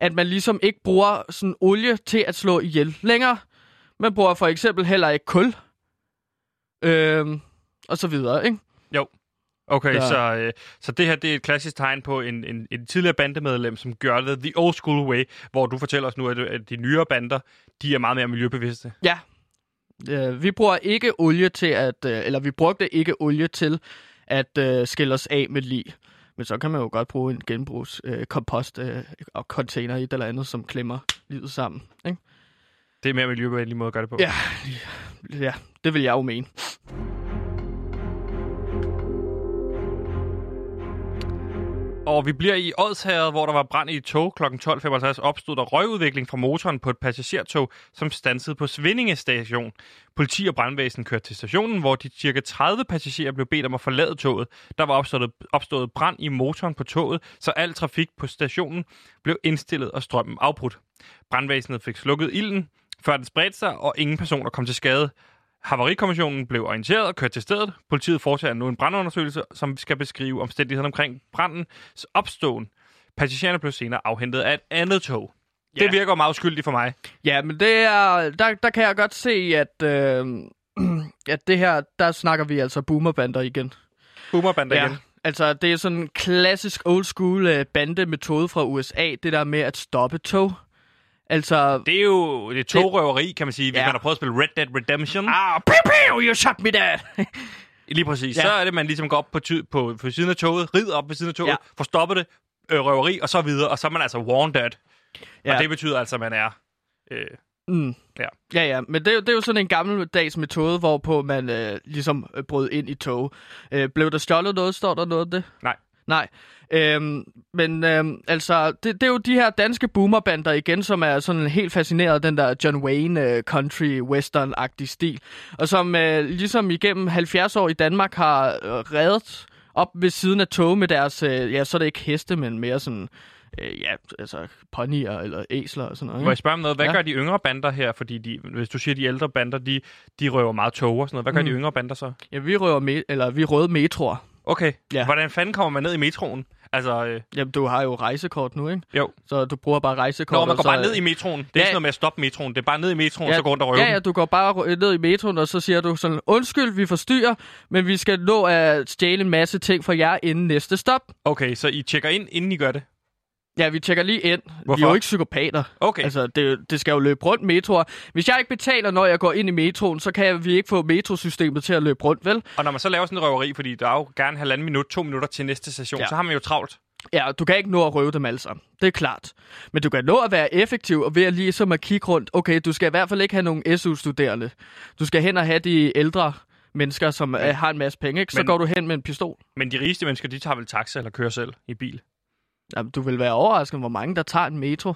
Speaker 2: at man ligesom ikke bruger sådan olie til at slå ihjel længere. Man bruger for eksempel heller ikke kul. Øhm, og så videre, ikke?
Speaker 1: Jo. Okay,
Speaker 2: Ja.
Speaker 1: så, øh, så det her det er et klassisk tegn på en, en, en tidligere bandemedlem, som gør det the old school way, hvor du fortæller os nu, at, at de nyere bander, de er meget mere miljøbevidste.
Speaker 2: Ja. Øh, vi bruger ikke olie til at, øh, eller vi brugte ikke olie til at øh, skille os af med lig. Men så kan man jo godt bruge en genbrugs øh, kompost øh, og container i et eller andet, som klemmer livet sammen. Ikke?
Speaker 1: Det er mere miljøvenlig måde at gøre det på.
Speaker 2: Ja, ja, det vil jeg jo mene.
Speaker 1: Og vi bliver i Odsherred, hvor der var brand i et tog kl. 12.55. Opstod der røgudvikling fra motoren på et passagertog, som stansede på Svindinge station. Politi og brandvæsen kørte til stationen, hvor de cirka 30 passagerer blev bedt om at forlade toget. Der var opstået, opstået brand i motoren på toget, så al trafik på stationen blev indstillet og strømmen afbrudt. Brandvæsenet fik slukket ilden, før den spredte sig, og ingen personer kom til skade. Havarikommissionen blev orienteret og kørt til stedet. Politiet foretager nu en brandundersøgelse, som skal beskrive omstændighederne omkring brandens opståen. Passagererne blev senere afhentet af et andet tog. Ja. Det virker meget uskyldigt for mig.
Speaker 2: Ja, men det er, der, der kan jeg godt se, at, øh, at det her, der snakker vi altså boomerbander igen.
Speaker 1: Boomerbander
Speaker 2: Ja,
Speaker 1: igen.
Speaker 2: altså det er sådan en klassisk old school øh, bandemetode fra USA, det der med at stoppe tog. Altså,
Speaker 1: Det er jo det er togrøveri, kan man sige, hvis
Speaker 2: Ja.
Speaker 1: man har prøvet at spille Red Dead Redemption.
Speaker 2: ah, pew, pew, you shot me dead.
Speaker 1: Lige præcis.
Speaker 2: Ja.
Speaker 1: Så er det, man ligesom går op på, ty- på, på siden af toget, rider op ved siden af toget,
Speaker 2: Ja.
Speaker 1: får stoppet det, øh, røveri, og så videre, og så er man altså warned. Ja. Og det betyder altså, at man er... Øh,
Speaker 2: Mm.
Speaker 1: Ja.
Speaker 2: Ja, ja, men det, er jo- det er jo sådan en gammeldags metode, hvorpå man øh, ligesom øh, brød ind i tog. Øh, blev der stjålet noget? Står der noget af det?
Speaker 1: Nej.
Speaker 2: Nej. Øhm, men øhm, altså, det, det er jo de her danske boomerbander igen, som er sådan helt fascineret af den der John Wayne øh, country western-agtig stil. Og som øh, ligesom igennem 70 år i Danmark har øh, reddet op ved siden af tog med deres, øh, ja, så er det ikke heste, men mere sådan, øh, ja, altså ponyer eller æsler og sådan noget.
Speaker 1: Må jeg
Speaker 2: Ikke?
Speaker 1: spørge om noget? Hvad
Speaker 2: ja.
Speaker 1: gør de yngre bander her? Fordi de, hvis du siger, de ældre bander, de, de røver meget tog og sådan noget. Hvad gør
Speaker 2: Mm.
Speaker 1: de yngre bander så?
Speaker 2: Ja, vi røver me- eller vi røde metroer.
Speaker 1: Okay.
Speaker 2: Ja.
Speaker 1: Hvordan fanden kommer man ned i metroen? Altså, øh,
Speaker 2: Jamen, du har jo rejsekort nu, ikke?
Speaker 1: jo.
Speaker 2: Så du bruger bare rejsekort.
Speaker 1: Når man
Speaker 2: og
Speaker 1: går
Speaker 2: så,
Speaker 1: bare ned i metroen. Det er
Speaker 2: Ja.
Speaker 1: ikke sådan noget med at stoppe metroen. Det er bare ned i metroen,
Speaker 2: ja,
Speaker 1: så går rundt og røver
Speaker 2: Ja, ja, du går bare ned i metroen, og så siger du sådan, undskyld, vi forstyrrer, men vi skal nå at stjæle en masse ting fra jer inden næste stop.
Speaker 1: Okay, så I tjekker ind, inden I gør det?
Speaker 2: Ja, vi tjekker lige ind. Vi er
Speaker 1: Hvorfor?
Speaker 2: jo ikke psykopater.
Speaker 1: Okay.
Speaker 2: Altså, det, det skal jo løbe rundt metroer. Hvis jeg ikke betaler, når jeg går ind i metroen, så kan vi ikke få metrosystemet til at løbe rundt, vel?
Speaker 1: Og når man så laver sådan en røveri, fordi der er jo gerne halvanden minut, to minutter til næste station,
Speaker 2: Ja.
Speaker 1: ja. så har man jo travlt.
Speaker 2: Ja, du kan ikke nå at røve dem alle sammen. Det er klart. Men du kan nå at være effektiv og ved at lige som at kigge rundt. Okay, du skal i hvert fald ikke have nogen SU-studerende. Du skal hen og have de ældre mennesker, som men, har en masse penge. Ikke? Så
Speaker 1: men-
Speaker 2: går du hen med en pistol.
Speaker 1: Men de rigeste mennesker, de tager vel taxa eller kører selv i bil.
Speaker 2: Jamen, du vil være overrasket, hvor mange der tager en metro.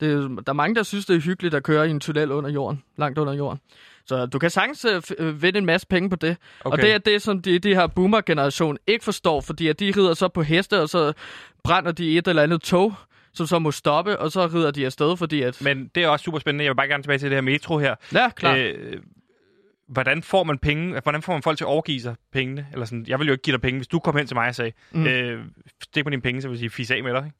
Speaker 2: Det, er- der er mange, der synes, det er hyggeligt at køre i en tunnel under jorden. Langt under jorden. Så du kan sagtens øh, øh, vinde en masse penge på det. Okay. Og det er det, som de, de her boomer-generation ikke forstår, fordi at de rider så på heste, og så brænder de et eller andet tog, som så må stoppe, og så rider de afsted, fordi at...
Speaker 1: Men det er også super spændende. Jeg vil bare gerne tilbage til det her metro her.
Speaker 2: Ja, klart. Øh,
Speaker 1: hvordan får man penge? Hvordan får man folk til at overgive sig pengene? Eller sådan, jeg vil jo ikke give dig penge, hvis du kom hen til mig og sagde,
Speaker 2: Mm.
Speaker 1: øh, stik mig dine penge, så vil jeg sige, fis af med dig. Ikke?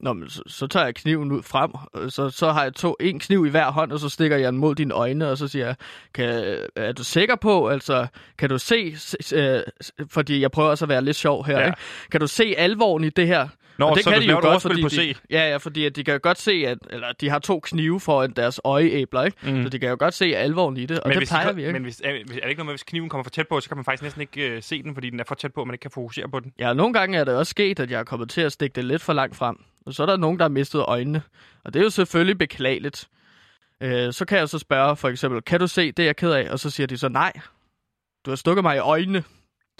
Speaker 2: Nå, men så, så tager jeg kniven ud frem, så, så har jeg to, en kniv i hver hånd, og så stikker jeg den mod dine øjne, og så siger jeg, kan, er du sikker på, altså, kan du se, se øh, fordi jeg prøver også at være lidt sjov her,
Speaker 1: Ja.
Speaker 2: ikke? kan du se alvoren i det her?
Speaker 1: Nå,
Speaker 2: og det
Speaker 1: så
Speaker 2: kan de jo godt, fordi
Speaker 1: på
Speaker 2: de,
Speaker 1: C.
Speaker 2: ja, ja, fordi at de kan jo godt se, at eller, de har to knive foran deres øjeæbler, ikke? Mm. Så de kan jo godt se alvoren i det, og det
Speaker 1: hvis
Speaker 2: plejer
Speaker 1: de,
Speaker 2: vi ikke.
Speaker 1: Men hvis, er, er det ikke noget med, hvis kniven kommer for tæt på, så kan man faktisk næsten ikke øh, se den, fordi den er for tæt på, og man ikke kan fokusere på den.
Speaker 2: Ja, nogle gange er det også sket, at jeg er kommet til at stikke det lidt for langt frem. Og så er der nogen, der har mistet øjnene. Og det er jo selvfølgelig beklageligt. Øh, så kan jeg så spørge for eksempel, kan du se det, jeg er ked af? Og så siger de så, nej, du har stukket mig i øjnene.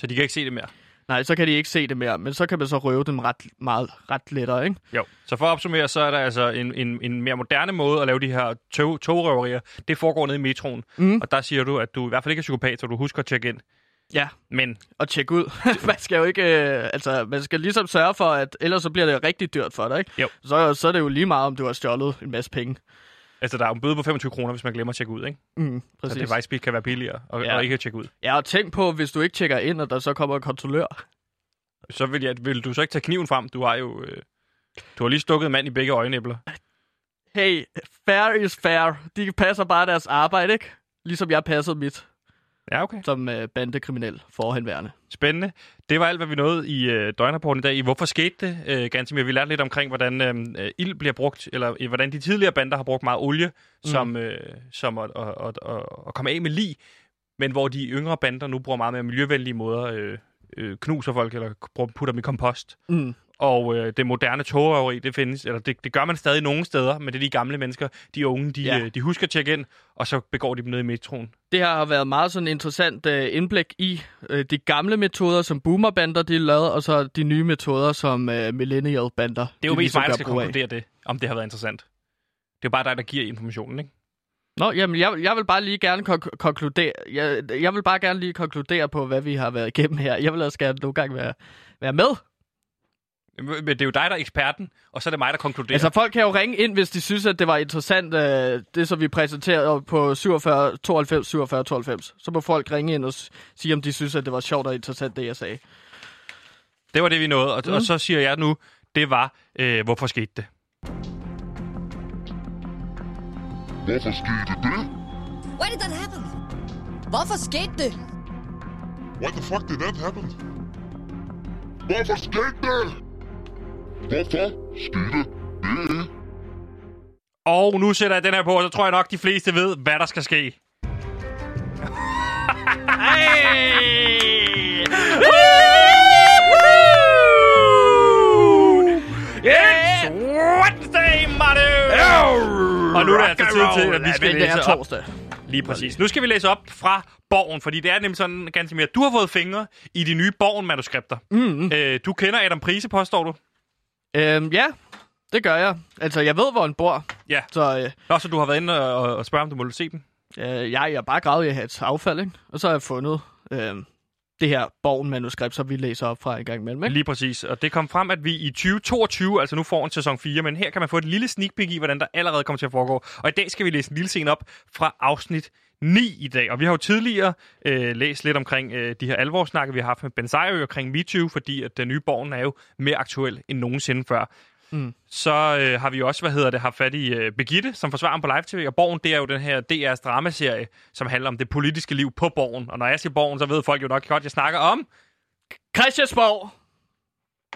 Speaker 1: Så de kan ikke se det mere.
Speaker 2: Nej, så kan de ikke se det mere, men så kan man så røve dem ret, meget, ret lettere, ikke?
Speaker 1: Jo. Så for at opsummere, så er der altså en, en, en mere moderne måde at lave de her tog, togrøverier. Det foregår nede i metroen.
Speaker 2: Mm.
Speaker 1: Og der siger du, at du i hvert fald ikke er psykopat, så du husker at tjekke ind.
Speaker 2: Ja,
Speaker 1: Men
Speaker 2: og tjek ud. man skal jo ikke, øh, altså, man skal ligesom sørge for, at ellers så bliver det rigtig dyrt for dig, ikke?
Speaker 1: Jo.
Speaker 2: Så, så er det jo lige meget, om du har stjålet en masse penge.
Speaker 1: Altså, der er en bøde på 25 kroner, hvis man glemmer at tjekke ud, ikke?
Speaker 2: Mm,
Speaker 1: Så
Speaker 2: præcis.
Speaker 1: det faktisk kan være billigere og,
Speaker 2: Ja.
Speaker 1: ja. og ikke at tjekke ud.
Speaker 2: Ja, og tænk på, hvis du ikke tjekker ind, og der så kommer en kontrollør.
Speaker 1: Så vil, jeg, vil du så ikke tage kniven frem? Du har jo... Øh, du har lige stukket en mand i begge øjenæbler.
Speaker 2: Hey, fair is fair. De passer bare deres arbejde, ikke? Ligesom jeg passede mit
Speaker 1: Ja, okay.
Speaker 2: som øh, bandekriminel forhenværende.
Speaker 1: Spændende. Det var alt, hvad vi nåede i øh, døgnrapporten i dag. I Hvorfor skete det, øh, Gansimir? Vi lærte lidt omkring, hvordan øh, øh, ild bliver brugt, eller øh, hvordan de tidligere bander har brugt meget olie, mm. som, øh, som at, at, at, at, at komme af med lig, men hvor de yngre bander nu bruger meget mere miljøvenlige måder, øh, øh, knuser folk, eller putter dem i kompost.
Speaker 2: Mm.
Speaker 1: Og øh, det moderne togrøveri, det findes, eller det, det gør man stadig nogle steder, men det er de gamle mennesker, de unge, de,
Speaker 2: Ja.
Speaker 1: øh, de husker at tjekke ind, og så begår de dem ned i metroen.
Speaker 2: Det har været meget sådan interessant øh, indblik i øh, de gamle metoder, som boomerbander de lavede, og så de nye metoder, som øh, millennial-bander
Speaker 1: Det er jo mest
Speaker 2: ligesom
Speaker 1: mig, der skal
Speaker 2: af.
Speaker 1: konkludere det, om det har været interessant. Det er jo bare dig, der giver informationen, ikke?
Speaker 2: Nå, jamen, jeg, jeg vil bare lige gerne kon- konkludere, jeg, jeg vil bare gerne lige konkludere på, hvad vi har været igennem her. Jeg vil også gerne nogle gange være, være med.
Speaker 1: Men det er jo dig, der er eksperten, og så er det mig, der konkluderer.
Speaker 2: Altså, folk kan jo ringe ind, hvis de synes, at det var interessant, øh, det som vi præsenterede på 47 92 47 92. Så må folk ringe ind og s- sige, om de synes, at det var sjovt og interessant, det jeg sagde.
Speaker 1: Det var det, vi nåede, og,
Speaker 2: Mm.
Speaker 1: mm. og så siger jeg nu, det var, øh, hvorfor skete det?
Speaker 5: Hvorfor skete det?
Speaker 6: Why did that happen? Hvorfor skete det?
Speaker 5: Why the fuck did that happen? Hvorfor skete det? Hvorfor skete det?
Speaker 1: Og nu sætter jeg den her på, og så tror jeg nok, de fleste ved, hvad der skal ske. It's Wednesday, Manu! Og nu er det altså tid til, at vi skal
Speaker 2: er
Speaker 1: læse op.
Speaker 2: torsdag.
Speaker 1: Lige præcis. Nu skal vi læse op fra Borgen, fordi det er nemlig sådan, ganske mere. Du har fået fingre i de nye Borgen-manuskripter. Mm. Øh, du kender Adam Prise, påstår du?
Speaker 2: Øhm, ja, det gør jeg. Altså, jeg ved, hvor han bor.
Speaker 1: Ja.
Speaker 2: Så øh,
Speaker 1: Nå, så du har været inde og, og spørge, om du må se dem?
Speaker 2: øh, jeg er bare gravet i hans affald, ikke? Og så har jeg fundet øh, det her Borgen-manuskript, som vi læser op fra en gang imellem, ikke?
Speaker 1: Lige præcis. Og det kom frem, at vi i 2022, altså nu får en sæson 4, men her kan man få et lille sneak peek i, hvordan der allerede kommer til at foregå. Og i dag skal vi læse en lille scene op fra afsnit 9 i dag. Og vi har jo tidligere øh, læst lidt omkring øh, de her alvorsnakke, vi har haft med Ben Seier omkring MeToo, fordi at den nye borgen er jo mere aktuel end nogensinde før.
Speaker 2: Mm.
Speaker 1: Så øh, har vi også, hvad hedder det, haft fat i øh, Begitte, som forsvarer på live-tv. Og Borgen, det er jo den her DR's dramaserie, som handler om det politiske liv på Borgen. Og når jeg siger Borgen, så ved folk jo nok godt, at jeg snakker om...
Speaker 2: Christiansborg!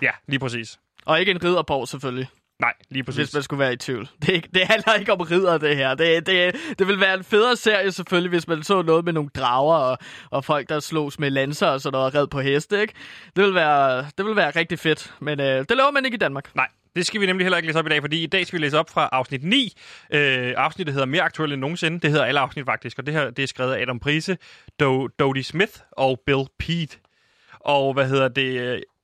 Speaker 1: Ja, lige præcis.
Speaker 2: Og ikke en ridderborg, selvfølgelig.
Speaker 1: Nej, lige præcis.
Speaker 2: Hvis man skulle være i tvivl. Det, er ikke- det handler ikke om ridder, det her. Det, det, det ville være en federe serie, selvfølgelig, hvis man så noget med nogle drager og, og folk, der slås med lanser og sådan noget, red på heste, ikke? Det ville være, det ville være rigtig fedt. Men øh, det laver man ikke i Danmark.
Speaker 1: Nej, det skal vi nemlig heller ikke læse op i dag, fordi i dag skal vi læse op fra afsnit 9. Øh, afsnittet hedder Mere aktuelt end nogensinde. Det hedder alle afsnit faktisk, og det her det er skrevet af Adam Prise, Do, Dodie Smith og Bill Pete. Og hvad hedder det?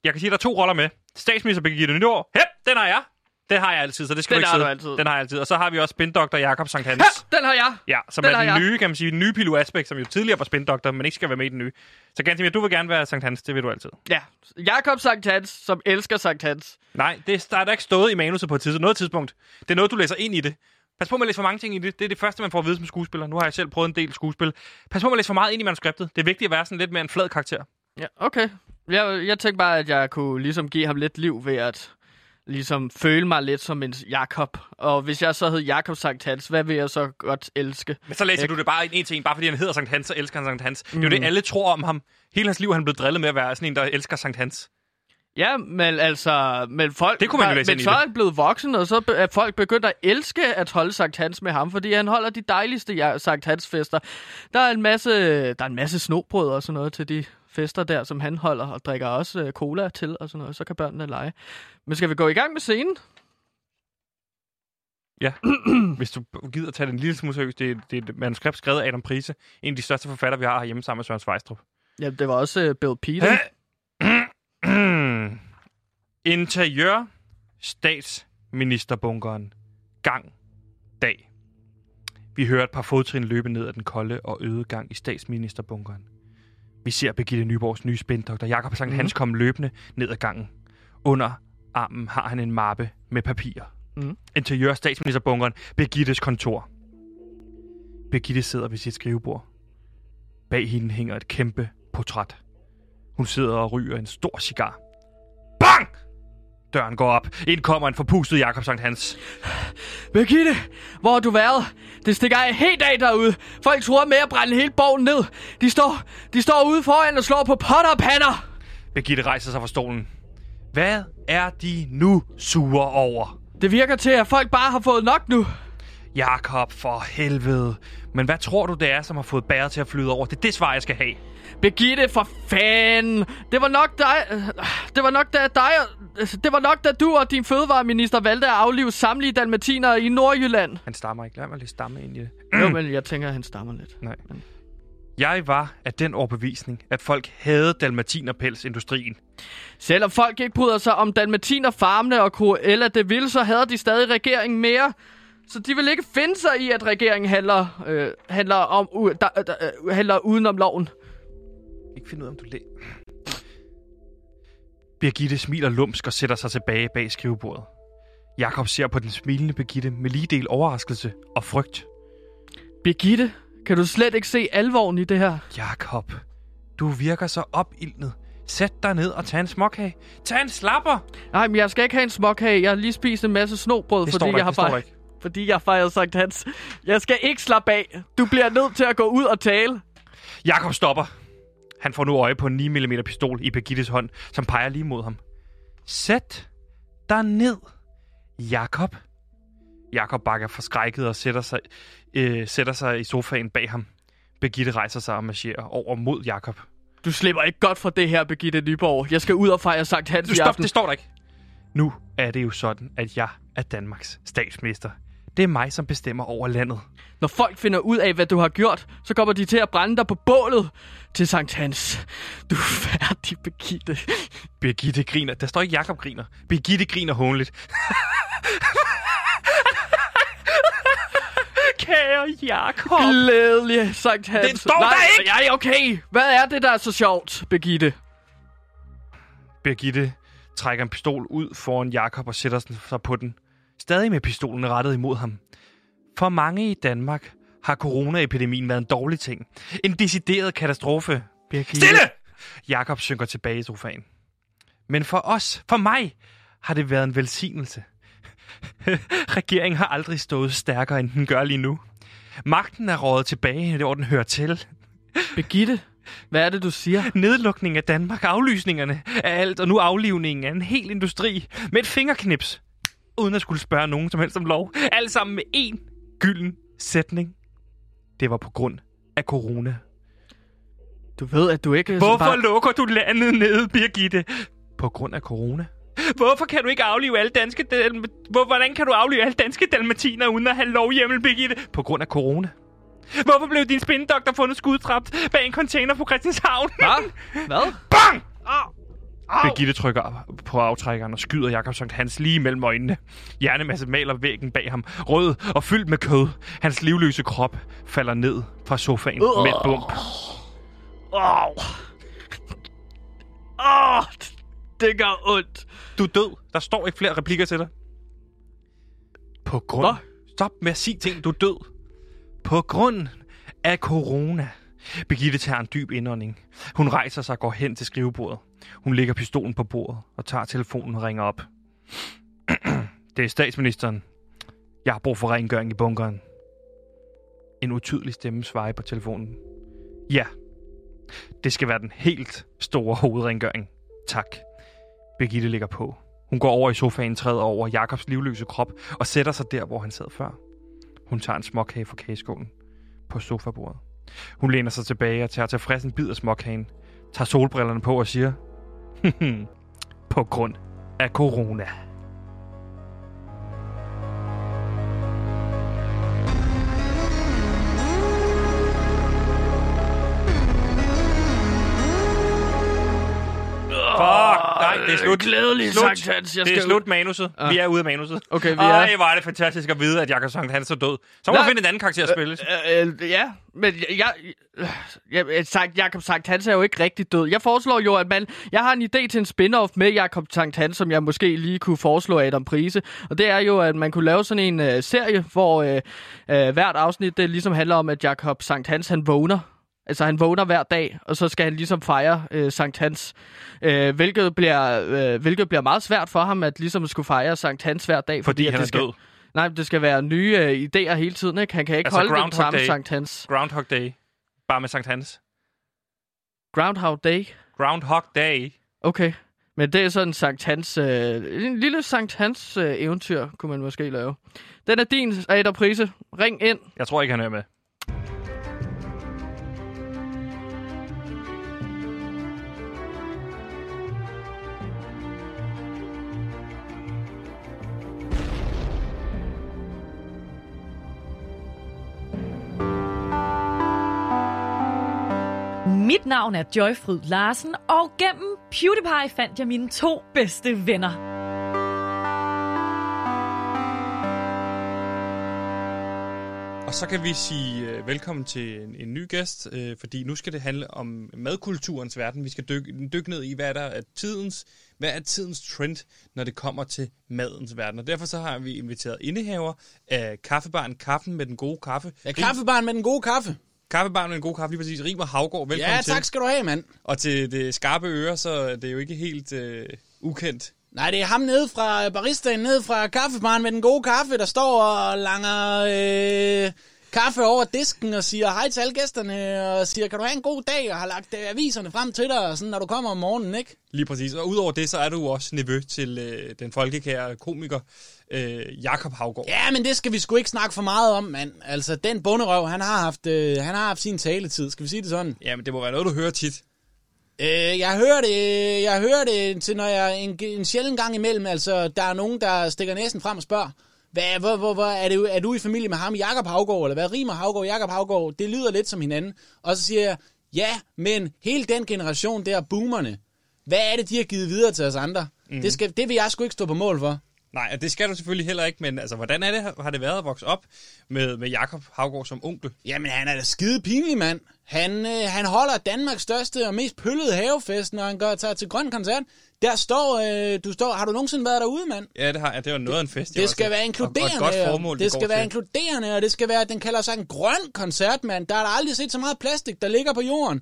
Speaker 1: Jeg kan sige, at der er to roller med. Statsminister Birgitte Nyborg. Hep, den har jeg. Den har jeg altid, så det skal
Speaker 2: Den
Speaker 1: du ikke sidde.
Speaker 2: altid.
Speaker 1: Den har jeg altid. Og så har vi også spindoktor Jakob Sankt Hans.
Speaker 2: Ha! Den har jeg!
Speaker 1: Ja, som
Speaker 2: Den
Speaker 1: er den
Speaker 2: jeg.
Speaker 1: nye, kan man sige, den nye Pilu Aspekt, som jo tidligere var spindoktor, men ikke skal være med i den nye. Så Gansimir, du vil gerne være Sankt Hans, det vil du altid.
Speaker 2: Ja, Jakob Sankt Hans, som elsker Sankt Hans.
Speaker 1: Nej, det der er der ikke stået i manuset på et tidspunkt. Noget tidspunkt. Det er noget, du læser ind i det. Pas på med at læse for mange ting i det. Det er det første, man får at vide som skuespiller. Nu har jeg selv prøvet en del skuespil. Pas på med at læse for meget ind i manuskriptet. Det er vigtigt at være sådan lidt mere en flad karakter.
Speaker 2: Ja, okay. Jeg, jeg tænkte bare, at jeg kunne ligesom give ham lidt liv ved at ligesom føle mig lidt som en Jakob. Og hvis jeg så hed Jakob Sankt Hans, hvad vil jeg så godt elske?
Speaker 1: Men så læser
Speaker 2: Jeg-
Speaker 1: du det bare en, en til en. Bare fordi han hedder Sankt Hans, så elsker han Sankt Hans. Det er jo
Speaker 2: Mm.
Speaker 1: det, alle tror om ham. Hele hans liv er han blevet drillet med at være sådan en, der elsker Sankt Hans.
Speaker 2: Ja, men altså, men folk,
Speaker 1: Det kunne man jo læse
Speaker 2: men så er han blevet voksen, og så er folk begyndt at elske at holde Sankt Hans med ham, fordi han holder de dejligste Sankt Hans fester. Der er en masse, der er en masse snobrød og sådan noget til de fester der, som han holder, og drikker også øh, cola til og sådan noget, så kan børnene lege. Men skal vi gå i gang med scenen?
Speaker 1: Ja. Hvis du gider tage den lille smule seriøst, det, er- det er et manuskript skrevet af Adam Prise. En af de største forfattere, vi har herhjemme sammen med Søren Svejstrup.
Speaker 2: Ja, det var også øh, Bill Peter.
Speaker 1: Interiør statsministerbunkeren. Gang. Dag. Vi hører et par fodtrin løbe ned ad den kolde og øde gang i statsministerbunkeren. Vi ser Birgitte Nyborgs nye spindoktor Jakob Sankt
Speaker 2: Mhm.
Speaker 1: Hans komme løbende ned ad gangen. Under armen har han en mappe med papirer.
Speaker 2: Mhm.
Speaker 1: Interiør statsministerbunkeren. Birgittes kontor. Birgitte sidder ved sit skrivebord. Bag hende hænger et kæmpe portræt. Hun sidder og ryger en stor cigar. Døren går op. Ind kommer en forpustet Jakob Sankt Hans.
Speaker 2: Birgitte, hvor har du været? Det stikker af helt af derude. Folk tror med at brænde hele borgen ned. De står, de står ude foran og slår på potter og pander.
Speaker 1: Birgitte rejser sig fra stolen. Hvad er de nu sure over?
Speaker 2: Det virker til, at folk bare har fået nok nu.
Speaker 1: Jakob, for helvede. Men hvad tror du, det er, som har fået bæret til at flyde over? Det er det svar, jeg skal have.
Speaker 2: Birgitte, for fanden. Det var nok dig... øh, Det var nok da dig... øh, Det var nok da du og din fødevareminister valgte at aflive samtlige dalmatinere i Nordjylland.
Speaker 1: Han stammer ikke. Lad mig lige stamme ind i det.
Speaker 2: Jo, men jeg tænker, at han stammer lidt.
Speaker 1: Nej. Jeg var af den overbevisning, at folk havde dalmatinerpelsindustrien.
Speaker 2: Selvom folk ikke bryder sig om dalmatinerfarmene og Cruella de Vil, så havde de stadig regeringen mere. Så de vil ikke finde sig i, at regeringen handler, øh, handler, om, u- da, da, øh, handler udenom loven.
Speaker 1: Ikke finde ud af, om du læ... Birgitte smiler lumsk og sætter sig tilbage bag skrivebordet. Jakob ser på den smilende Birgitte med lige del overraskelse og frygt.
Speaker 2: Birgitte, kan du slet ikke se alvoren i det her?
Speaker 1: Jakob, du virker så opildnet. Sæt dig ned og tag en småkage. Tag en slapper!
Speaker 2: Nej, men jeg skal ikke have en småkage. Jeg har lige spist en masse snobrød,
Speaker 1: Det
Speaker 2: fordi jeg
Speaker 1: ikke,
Speaker 2: har fejret, fordi jeg fejrede Sankt Hans. Jeg skal ikke slappe af. Du bliver nødt til at gå ud og tale.
Speaker 1: Jakob stopper. Han får nu øje på en 9 mm pistol i Birgittes hånd, som peger lige mod ham. Sæt dig ned, Jakob. Jakob bakker forskrækket og sætter sig, øh, sætter sig i sofaen bag ham. Birgitte rejser sig og marcherer over mod Jakob.
Speaker 2: Du slipper ikke godt fra det her, Birgitte Nyborg. Jeg skal ud og fejre Sankt Hans
Speaker 1: Du
Speaker 2: i
Speaker 1: stop,
Speaker 2: aften.
Speaker 1: det står der ikke. Nu er det jo sådan, at jeg er Danmarks statsminister. Det er mig, som bestemmer over landet.
Speaker 2: Når folk finder ud af, hvad du har gjort, så kommer de til at brænde dig på bålet til Sankt Hans. Du er færdig, Birgitte.
Speaker 1: Birgitte griner. Der står ikke Jakob griner. Birgitte griner hånligt. Kære Jakob.
Speaker 2: Glædelig Sankt Hans.
Speaker 1: Det står
Speaker 2: Nej,
Speaker 1: der ikke!
Speaker 2: Ja, okay. Hvad er det, der er så sjovt, Birgitte?
Speaker 1: Birgitte trækker en pistol ud foran Jakob og sætter sig på den. Stadig med pistolen rettet imod ham. For mange i Danmark har coronaepidemien været en dårlig ting. En decideret katastrofe.
Speaker 2: Birgitte.
Speaker 1: Stille! Jakob synker tilbage i sofaen. Men for os, for mig, har det været en velsignelse. Regeringen har aldrig stået stærkere, end den gør lige nu. Magten er rådet tilbage, hvor den hører til.
Speaker 2: Birgitte, hvad er det, du siger?
Speaker 1: Nedlukning af Danmark, aflysningerne af alt, og nu aflivningen af en hel industri med et fingerknips, uden at skulle spørge nogen som helst om lov. Alt sammen med én gylden sætning. Det var på grund af corona.
Speaker 2: Du ved, at du ikke...
Speaker 1: Hvorfor
Speaker 2: bare...
Speaker 1: lukker du landet ned, Birgitte? På grund af corona. Hvorfor kan du ikke aflive alle danske... Hvor, hvordan kan du aflive alle danske dalmatiner uden at have lovhjemmel, Birgitte? På grund af corona. Hvorfor blev din spindoktor fundet skudtrapt bag en container på Christianshavn?
Speaker 2: Hvad? Hvad?
Speaker 1: Bang! Birgitte trykker på aftrækkeren og skyder Jakob Sankt Hans lige mellem øjnene. Hjernemasse maler væggen bag ham, rød og fyldt med kød. Hans livløse krop falder ned fra sofaen
Speaker 2: Uh.
Speaker 1: med et bump.
Speaker 2: Åh. Åh, det gør ondt.
Speaker 1: Du er død. Der står ikke flere replikker til dig. På grund...
Speaker 2: Hvad?
Speaker 1: Stop med at sige ting. Du er død. På grund af corona. Birgitte tager en dyb indånding. Hun rejser sig og går hen til skrivebordet. Hun lægger pistolen på bordet og tager telefonen og ringer op. det er statsministeren. Jeg har brug for rengøring i bunkeren. En utydelig stemme svarer på telefonen. Ja, det skal være den helt store hovedrengøring. Tak. Birgitte ligger på. Hun går over i sofaen, træder over Jakobs livløse krop og sætter sig der, hvor han sad før. Hun tager en småkage fra kageskålen på sofabordet. Hun læner sig tilbage og tager tilfreds en bid af småkagen, tager solbrillerne på og siger, på grund af corona. Det er slut.
Speaker 2: Glædelig
Speaker 1: Slut.
Speaker 2: Sankt Hans. Jeg
Speaker 1: Det er
Speaker 2: skal
Speaker 1: slut manuset.
Speaker 2: Ah.
Speaker 1: Vi er ude af manuset.
Speaker 2: Okay, vi
Speaker 1: Ej,
Speaker 2: er-
Speaker 1: hvor er det fantastisk at vide, at Jakob Sankt Hans er død. Så må du finde en anden karakter at spille.
Speaker 2: Øh, øh, ja, men jeg, jeg, jeg, jeg sagt, Jakob Sankt Hans er jo ikke rigtig død. Jeg foreslår jo, at man... Jeg har en idé til en spin-off med Jakob Sankt Hans, som jeg måske lige kunne foreslå Adam Prise. Og det er jo, at man kunne lave sådan en øh, serie, hvor øh, øh, hvert afsnit det ligesom handler om, at Jakob Sankt Hans han vågner. Altså han vågner hver dag, og så skal han ligesom fejre øh, Sankt Hans. Øh, hvilket, bliver, øh, hvilket bliver meget svært for ham, at ligesom skulle fejre Sankt Hans hver dag.
Speaker 1: Fordi
Speaker 2: at
Speaker 1: han
Speaker 2: det
Speaker 1: er
Speaker 2: skal,
Speaker 1: død.
Speaker 2: Nej, det skal være nye øh, idéer hele tiden, ikke? Han kan ikke
Speaker 1: Altså
Speaker 2: holde den
Speaker 1: Groundhog
Speaker 2: samme
Speaker 1: Day.
Speaker 2: Sankt Hans.
Speaker 1: Groundhog Day. Bare med Sankt Hans.
Speaker 2: Groundhog Day?
Speaker 1: Groundhog Day.
Speaker 2: Okay. Men det er sådan en Sankt Hans, øh, en lille Sankt Hans øh, eventyr, kunne man måske lave. Den er din, Adam Prise. Ring ind.
Speaker 1: Jeg tror ikke, han er med.
Speaker 7: Mit navn er Joyfryd Larsen, og gennem PewDiePie fandt jeg mine to bedste venner.
Speaker 1: Og så kan vi sige øh, velkommen til en, en ny gæst, øh, fordi nu skal det handle om madkulturens verden. Vi skal dykke, dykke ned i, hvad er der er tidens, hvad er tidens trend, når det kommer til madens verden. Og derfor så har vi inviteret indehaver af kaffebaren Kaffen med den gode kaffe.
Speaker 8: Ja, kaffebaren med den gode kaffe.
Speaker 1: Kaffebaren med den gode kaffe, lige præcis. Rimer Havgård, velkommen
Speaker 8: Ja,
Speaker 1: til.
Speaker 8: tak skal du have, mand.
Speaker 1: Og til det skarpe øre, så er det jo ikke helt øh, ukendt.
Speaker 8: Nej, det er ham nede fra baristaen, nede fra kaffebaren med den gode kaffe, der står og langer øh, kaffe over disken og siger hej til alle gæsterne, og siger, kan du have en god dag, og har lagt øh, aviserne frem til dig, og sådan, når du kommer om morgenen, ikke?
Speaker 1: Lige præcis. Og udover det, så er du også nevø til øh, den folkekære komiker øh, Jakob Havgård.
Speaker 8: Ja, men det skal vi sgu ikke snakke for meget om, mand. Altså, den bunderøv, han har haft, øh, han har haft sin taletid, skal vi sige det sådan?
Speaker 1: Jamen, det må være noget, du hører tit.
Speaker 8: Øh, jeg hører det, jeg hører det til, når jeg en, en sjælden gang imellem, altså, der er nogen, der stikker næsen frem og spørger, hvad, hvor, hvor, hvor, er, det, er du i familie med ham, Jakob Havgård, eller hvad rimer Havgård, Jakob Havgård? Det lyder lidt som hinanden. Og så siger jeg, ja, men hele den generation der, boomerne, hvad er det, de har givet videre til os andre? Mm. Det, skal, det vil jeg sgu ikke stå på mål for.
Speaker 1: Nej, og det skal du selvfølgelig heller ikke, men altså, hvordan er det, har det været at vokse op med, med Jakob Havgård som onkel?
Speaker 8: Jamen, han er da skide pinlig, mand. Han, øh, han holder Danmarks største og mest pøllede havefest, når han går tager til grøn koncert. Der står, øh, du står, har du nogensinde været derude, mand?
Speaker 1: Ja, det, har, ja, det var noget af en fest.
Speaker 8: Det skal
Speaker 1: også.
Speaker 8: være
Speaker 1: Og,
Speaker 8: inkluderende.
Speaker 1: og et godt formål,
Speaker 8: det, det skal være
Speaker 1: til.
Speaker 8: inkluderende, og det skal være, den kalder sig en grøn koncert, mand. Der er der aldrig set så meget plastik, der ligger på jorden.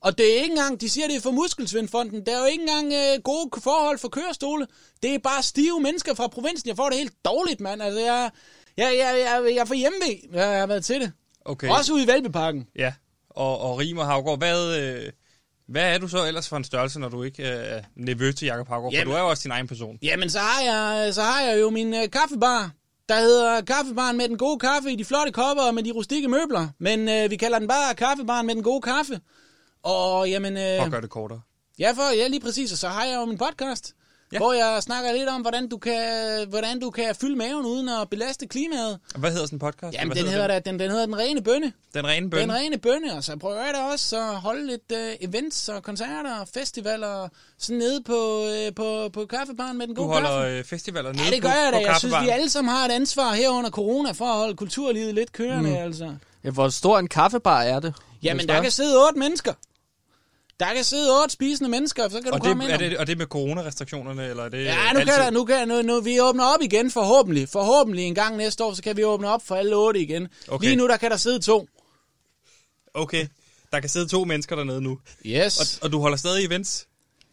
Speaker 8: Og det er ikke engang, de siger det er for Muskelsvindfonden, der er jo ikke engang øh, gode forhold for kørestole. Det er bare stive mennesker fra provinsen. Jeg får det helt dårligt, mand. Altså, jeg, jeg, jeg, jeg, jeg er for hjemme Jeg har været til det.
Speaker 1: Okay,
Speaker 8: Også ude i Valbeparken.
Speaker 1: ja. Og, og Rimer Havgård, hvad, øh, hvad er du så ellers for en størrelse, når du ikke øh, er nevø til Jakob? For
Speaker 8: Jamen-
Speaker 1: du er jo også din egen person.
Speaker 8: Jamen, så har jeg, så har jeg jo min øh, kaffebar, der hedder Kaffebaren med den gode kaffe i de flotte kopper og med de rustikke møbler. Men øh, vi kalder den bare Kaffebaren med den gode kaffe. Og jamen... Øh,
Speaker 1: For at gøre det kortere.
Speaker 8: ja, for, ja, lige præcis. Og så har jeg jo min podcast,
Speaker 1: Ja.
Speaker 8: hvor jeg snakker lidt om, hvordan du, kan, hvordan du kan fylde maven uden at belaste klimaet.
Speaker 1: Og Hvad hedder sådan en podcast?
Speaker 8: Jamen,
Speaker 1: hvad
Speaker 8: den hedder,
Speaker 1: den?
Speaker 8: da, den, den hedder Den Rene Bønne.
Speaker 1: Den rene bøn.
Speaker 8: Den Rene Bønne, og så prøver jeg da også at holde lidt øh, events og koncerter og festivaler sådan nede på, øh, på, på kaffebaren med den
Speaker 1: Du
Speaker 8: gode
Speaker 1: holder
Speaker 8: kaffe.
Speaker 1: øh, festivaler nede
Speaker 8: Ja, det gør jeg da. Jeg synes, vi alle sammen har et ansvar her under corona for at holde kulturlivet lidt kørende, mm. altså.
Speaker 2: Ja, hvor stor en kaffebar er det?
Speaker 8: Jamen, der kan sidde otte mennesker. Der kan sidde otte spisende mennesker, så kan
Speaker 1: Og
Speaker 8: du komme
Speaker 1: det,
Speaker 8: ind.
Speaker 1: er det, og det med coronarestriktionerne, eller er det
Speaker 8: Ja, nu
Speaker 1: altid?
Speaker 8: kan der, nu kan nu, nu, vi åbner op igen, forhåbentlig. Forhåbentlig en gang næste år, så kan vi åbne op for alle otte igen.
Speaker 1: Okay.
Speaker 8: Lige nu, der kan der sidde to.
Speaker 1: Okay, der kan sidde to mennesker dernede nu.
Speaker 8: Yes.
Speaker 1: Og, og du holder stadig events?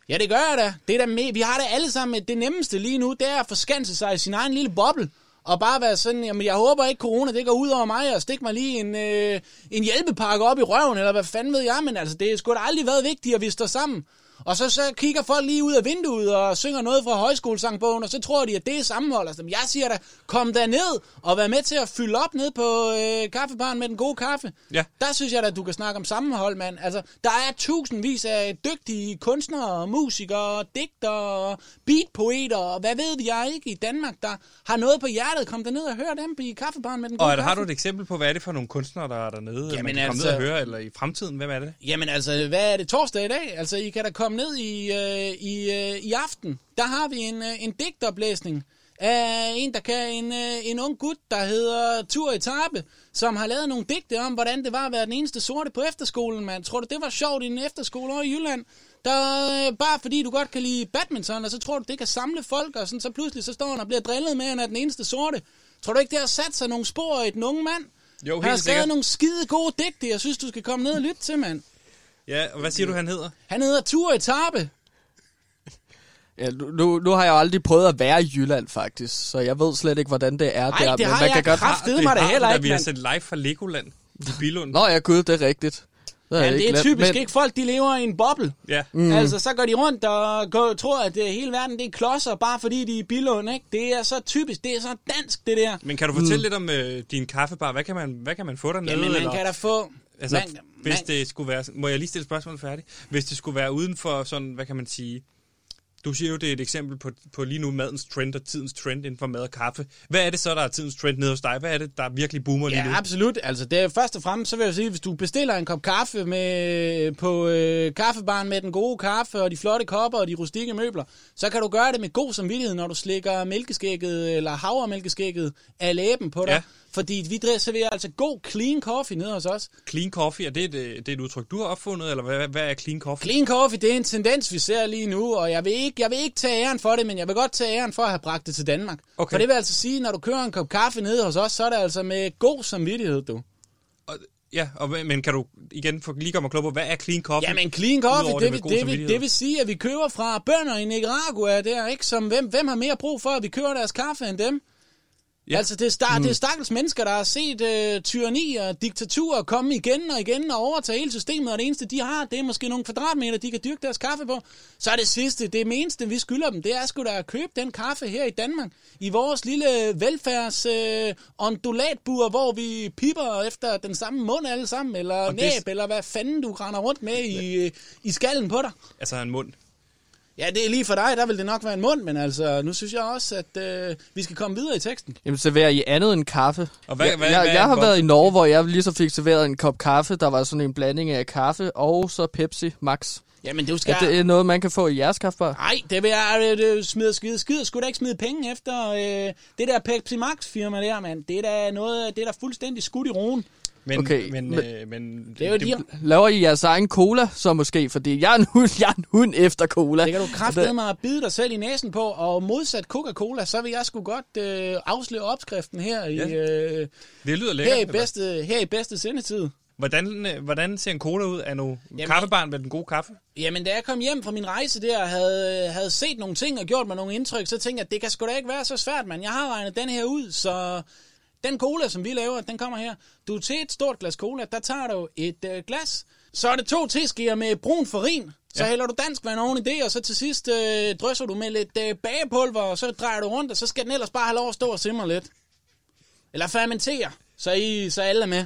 Speaker 8: Ja, det gør jeg da. Det er da med. Vi har det alle sammen. Det nemmeste lige nu, det er at forskanse sig i sin egen lille boble. Og bare være sådan, jamen jeg håber ikke corona, det går ud over mig, og stik mig lige en, øh, en hjælpepakke op i røven, eller hvad fanden ved jeg, men altså det er sgu da aldrig været vigtigt, at vi står sammen. Og så, så kigger folk lige ud af vinduet og synger noget fra højskolesangbogen, og så tror de, at det er sammenhold. Altså, jeg siger da, kom der ned og vær med til at fylde op ned på øh, kaffebaren med den gode kaffe.
Speaker 1: Ja.
Speaker 8: Der synes jeg da, at du kan snakke om sammenhold, mand. Altså, der er tusindvis af dygtige kunstnere, musikere, digtere, beatpoeter, og hvad ved jeg ikke i Danmark, der har noget på hjertet. Kom der ned og hør dem i kaffebaren med den gode
Speaker 1: Og er der, har
Speaker 8: kaffe.
Speaker 1: du et eksempel på, hvad er det for nogle kunstnere, der er dernede? Jamen, man kan komme
Speaker 8: altså-
Speaker 1: ned og høre, eller i fremtiden, hvem er det?
Speaker 8: Jamen altså, hvad er det torsdag i dag? Altså, I kan da komme ned i, øh, i, øh, i aften. Der har vi en, øh, en digtoplæsning af en, der kan en, øh, en ung gut, der hedder Tur i Tarpe, som har lavet nogle digte om, hvordan det var at være den eneste sorte på efterskolen, mand. Tror du, det var sjovt i en efterskole over i Jylland? Der, øh, bare fordi du godt kan lide badminton, og så tror du, det kan samle folk, og sådan, så pludselig så står han og bliver drillet med, at han er den eneste sorte. Tror du ikke, det har sat sig nogle spor i den unge mand?
Speaker 1: Jo,
Speaker 8: Han har
Speaker 1: helt
Speaker 8: skrevet
Speaker 1: sikkert.
Speaker 8: nogle skide gode digte, jeg synes, du skal komme ned og lytte til, mand.
Speaker 1: Ja, og hvad siger du, han hedder?
Speaker 8: Han hedder Tur Etape.
Speaker 2: Ja, nu, nu, nu har jeg jo aldrig prøvet at være i Jylland, faktisk. Så jeg ved slet ikke, hvordan det er
Speaker 8: Ej,
Speaker 2: der.
Speaker 8: det
Speaker 2: men
Speaker 8: har
Speaker 2: man
Speaker 8: jeg
Speaker 2: kan godt...
Speaker 8: mig da heller ikke,
Speaker 1: Vi har sendt live fra Legoland i Bilund.
Speaker 2: Nå ja, gud, det er rigtigt. Det, har
Speaker 8: Ja, det er
Speaker 2: glemt,
Speaker 8: typisk
Speaker 2: men-
Speaker 8: ikke folk, de lever i en boble.
Speaker 1: Ja.
Speaker 8: Mm. Altså, så går de rundt og går, tror, at det, hele verden det er klodser, bare fordi de er i Billund, ikke? Det er så typisk, det er så dansk, det der.
Speaker 1: Men kan du fortælle lidt om øh, din kaffebar? Hvad kan man, hvad kan man få dernede?
Speaker 8: Jamen, man
Speaker 1: eller?
Speaker 8: kan da få...
Speaker 1: Altså,
Speaker 8: man,
Speaker 1: hvis
Speaker 8: man,
Speaker 1: det skulle være... Må jeg lige stille spørgsmålet færdigt? Hvis det skulle være uden for sådan, hvad kan man sige... Du siger jo, det er et eksempel på, på lige nu madens trend og tidens trend inden for mad og kaffe. Hvad er det så, der er tidens trend nede hos dig? Hvad er det, der virkelig boomer lige nu?
Speaker 8: Ja, absolut. Altså, det er først og fremmest, så vil jeg sige, hvis du bestiller en kop kaffe med, på øh, kaffebaren med den gode kaffe og de flotte kopper og de rustikke møbler, så kan du gøre det med god samvittighed, når du slikker mælkeskægget eller havremælkeskægget af læben på dig.
Speaker 1: Ja.
Speaker 8: Fordi vi serverer altså god clean coffee nede hos os.
Speaker 1: Clean coffee, er det, et, øh, det er et udtryk, du har opfundet, eller hvad, hvad er clean coffee?
Speaker 8: Clean coffee, det er en tendens, vi ser lige nu, og jeg vil, ikke, jeg vil ikke tage æren for det, men jeg vil godt tage æren for at have bragt det til Danmark.
Speaker 1: Okay.
Speaker 8: For det vil altså sige, når du kører en kop kaffe nede hos os, så er det altså med god samvittighed, du.
Speaker 1: Og, ja, og, men kan du igen for, lige gøre mig klog på, hvad er clean coffee?
Speaker 8: Ja, men clean coffee, det, det, det, vil, det vil sige, at vi køber fra bønder i Nicaragua der, ikke? Som, hvem, hvem har mere brug for, at vi køber deres kaffe end dem?
Speaker 1: Ja.
Speaker 8: Altså, det er, star, mm. det er stakkels mennesker, der har set øh, tyranni og diktatur komme igen og igen og overtage hele systemet, og det eneste, de har, det er måske nogle kvadratmeter, de kan dyrke deres kaffe på. Så er det sidste, det eneste, vi skylder dem, det er sgu da at købe den kaffe her i Danmark, i vores lille velfærds øh, ondulatbur, hvor vi piper efter den samme mund alle sammen, eller
Speaker 1: Og det-
Speaker 8: næb, eller hvad fanden du render rundt med i, øh, i skallen på dig.
Speaker 1: Altså en mund.
Speaker 8: Ja, det er lige for dig, der vil det nok være en mund, men altså, nu synes jeg også, at øh, vi skal komme videre i teksten.
Speaker 2: Jamen, serverer I andet end kaffe?
Speaker 1: Og hvad-
Speaker 2: jeg,
Speaker 1: hvad-
Speaker 2: jeg,
Speaker 1: hvad
Speaker 2: jeg har været i Norge, hvor jeg lige så fik serveret en kop kaffe. Der var sådan en blanding af kaffe og så Pepsi Max.
Speaker 8: Jamen, du skal...
Speaker 2: Er det noget, man kan få i jeres kaffebar?
Speaker 8: Nej, det vil jeg øh, det smide skide skide. Skulle da ikke smide penge efter øh, det der Pepsi Max firma der, mand. Det er da noget, det er da fuldstændig skudt i roen.
Speaker 1: Men,
Speaker 2: Okay,
Speaker 1: men,
Speaker 2: men-
Speaker 1: øh, men
Speaker 8: Det er jo de,
Speaker 2: Laver I jeres egen cola så måske? Fordi jeg er en hund, jeg er en hund efter cola.
Speaker 8: det kan du kraftedeme mig at bide dig selv i næsen på, og modsat Coca-Cola, så vil jeg sgu godt øh, afsløre opskriften her i,
Speaker 1: Ja.
Speaker 8: øh,
Speaker 1: det lyder lækkert.
Speaker 8: her, i
Speaker 1: eller?
Speaker 8: bedste, her i bedste sendetid.
Speaker 1: Hvordan, øh, hvordan ser en cola ud? Er nu kaffebarn med den gode kaffe?
Speaker 8: Jamen, da jeg kom hjem fra min rejse der, og havde, havde set nogle ting og gjort mig nogle indtryk, så tænkte jeg, at det kan sgu da ikke være så svært, mand. Jeg har regnet den her ud, så den cola, som vi laver, den kommer her. Du til et stort glas cola, der tager du et øh, glas. Så er det to teskeer med brun farin. Så
Speaker 1: Ja.
Speaker 8: hælder du dansk vand oven i det, og så til sidst øh, drysser du med lidt øh, bagepulver, og så drejer du rundt, og så skal den ellers bare have lov at stå og simre lidt. Eller fermentere, så, I, så alle er med.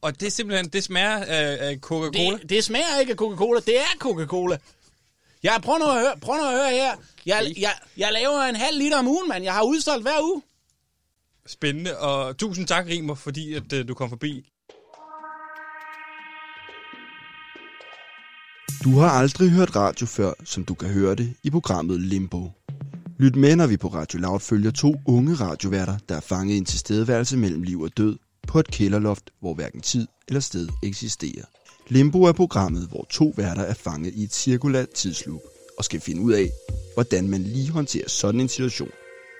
Speaker 1: Og det er simpelthen, det smager af, af Coca-Cola?
Speaker 8: Det, det smager ikke af Coca-Cola, det er Coca-Cola. Jeg prøv nu at høre, prøv nu at høre her. Jeg, jeg, jeg laver en halv liter om ugen, mand. Jeg har udsolgt hver uge.
Speaker 1: Spændende, og tusind tak, Rimer, fordi at, øh, du kom forbi.
Speaker 3: Du har aldrig hørt radio før, som du kan høre det i programmet Limbo. Lyt med, når vi på Radio Loud følger to unge radioværter, der er fanget i en tilstedeværelse mellem liv og død på et kælderloft, hvor hverken tid eller sted eksisterer. Limbo er programmet, hvor to værter er fanget i et cirkulært tidsloop og skal finde ud af, hvordan man lige håndterer sådan en situation.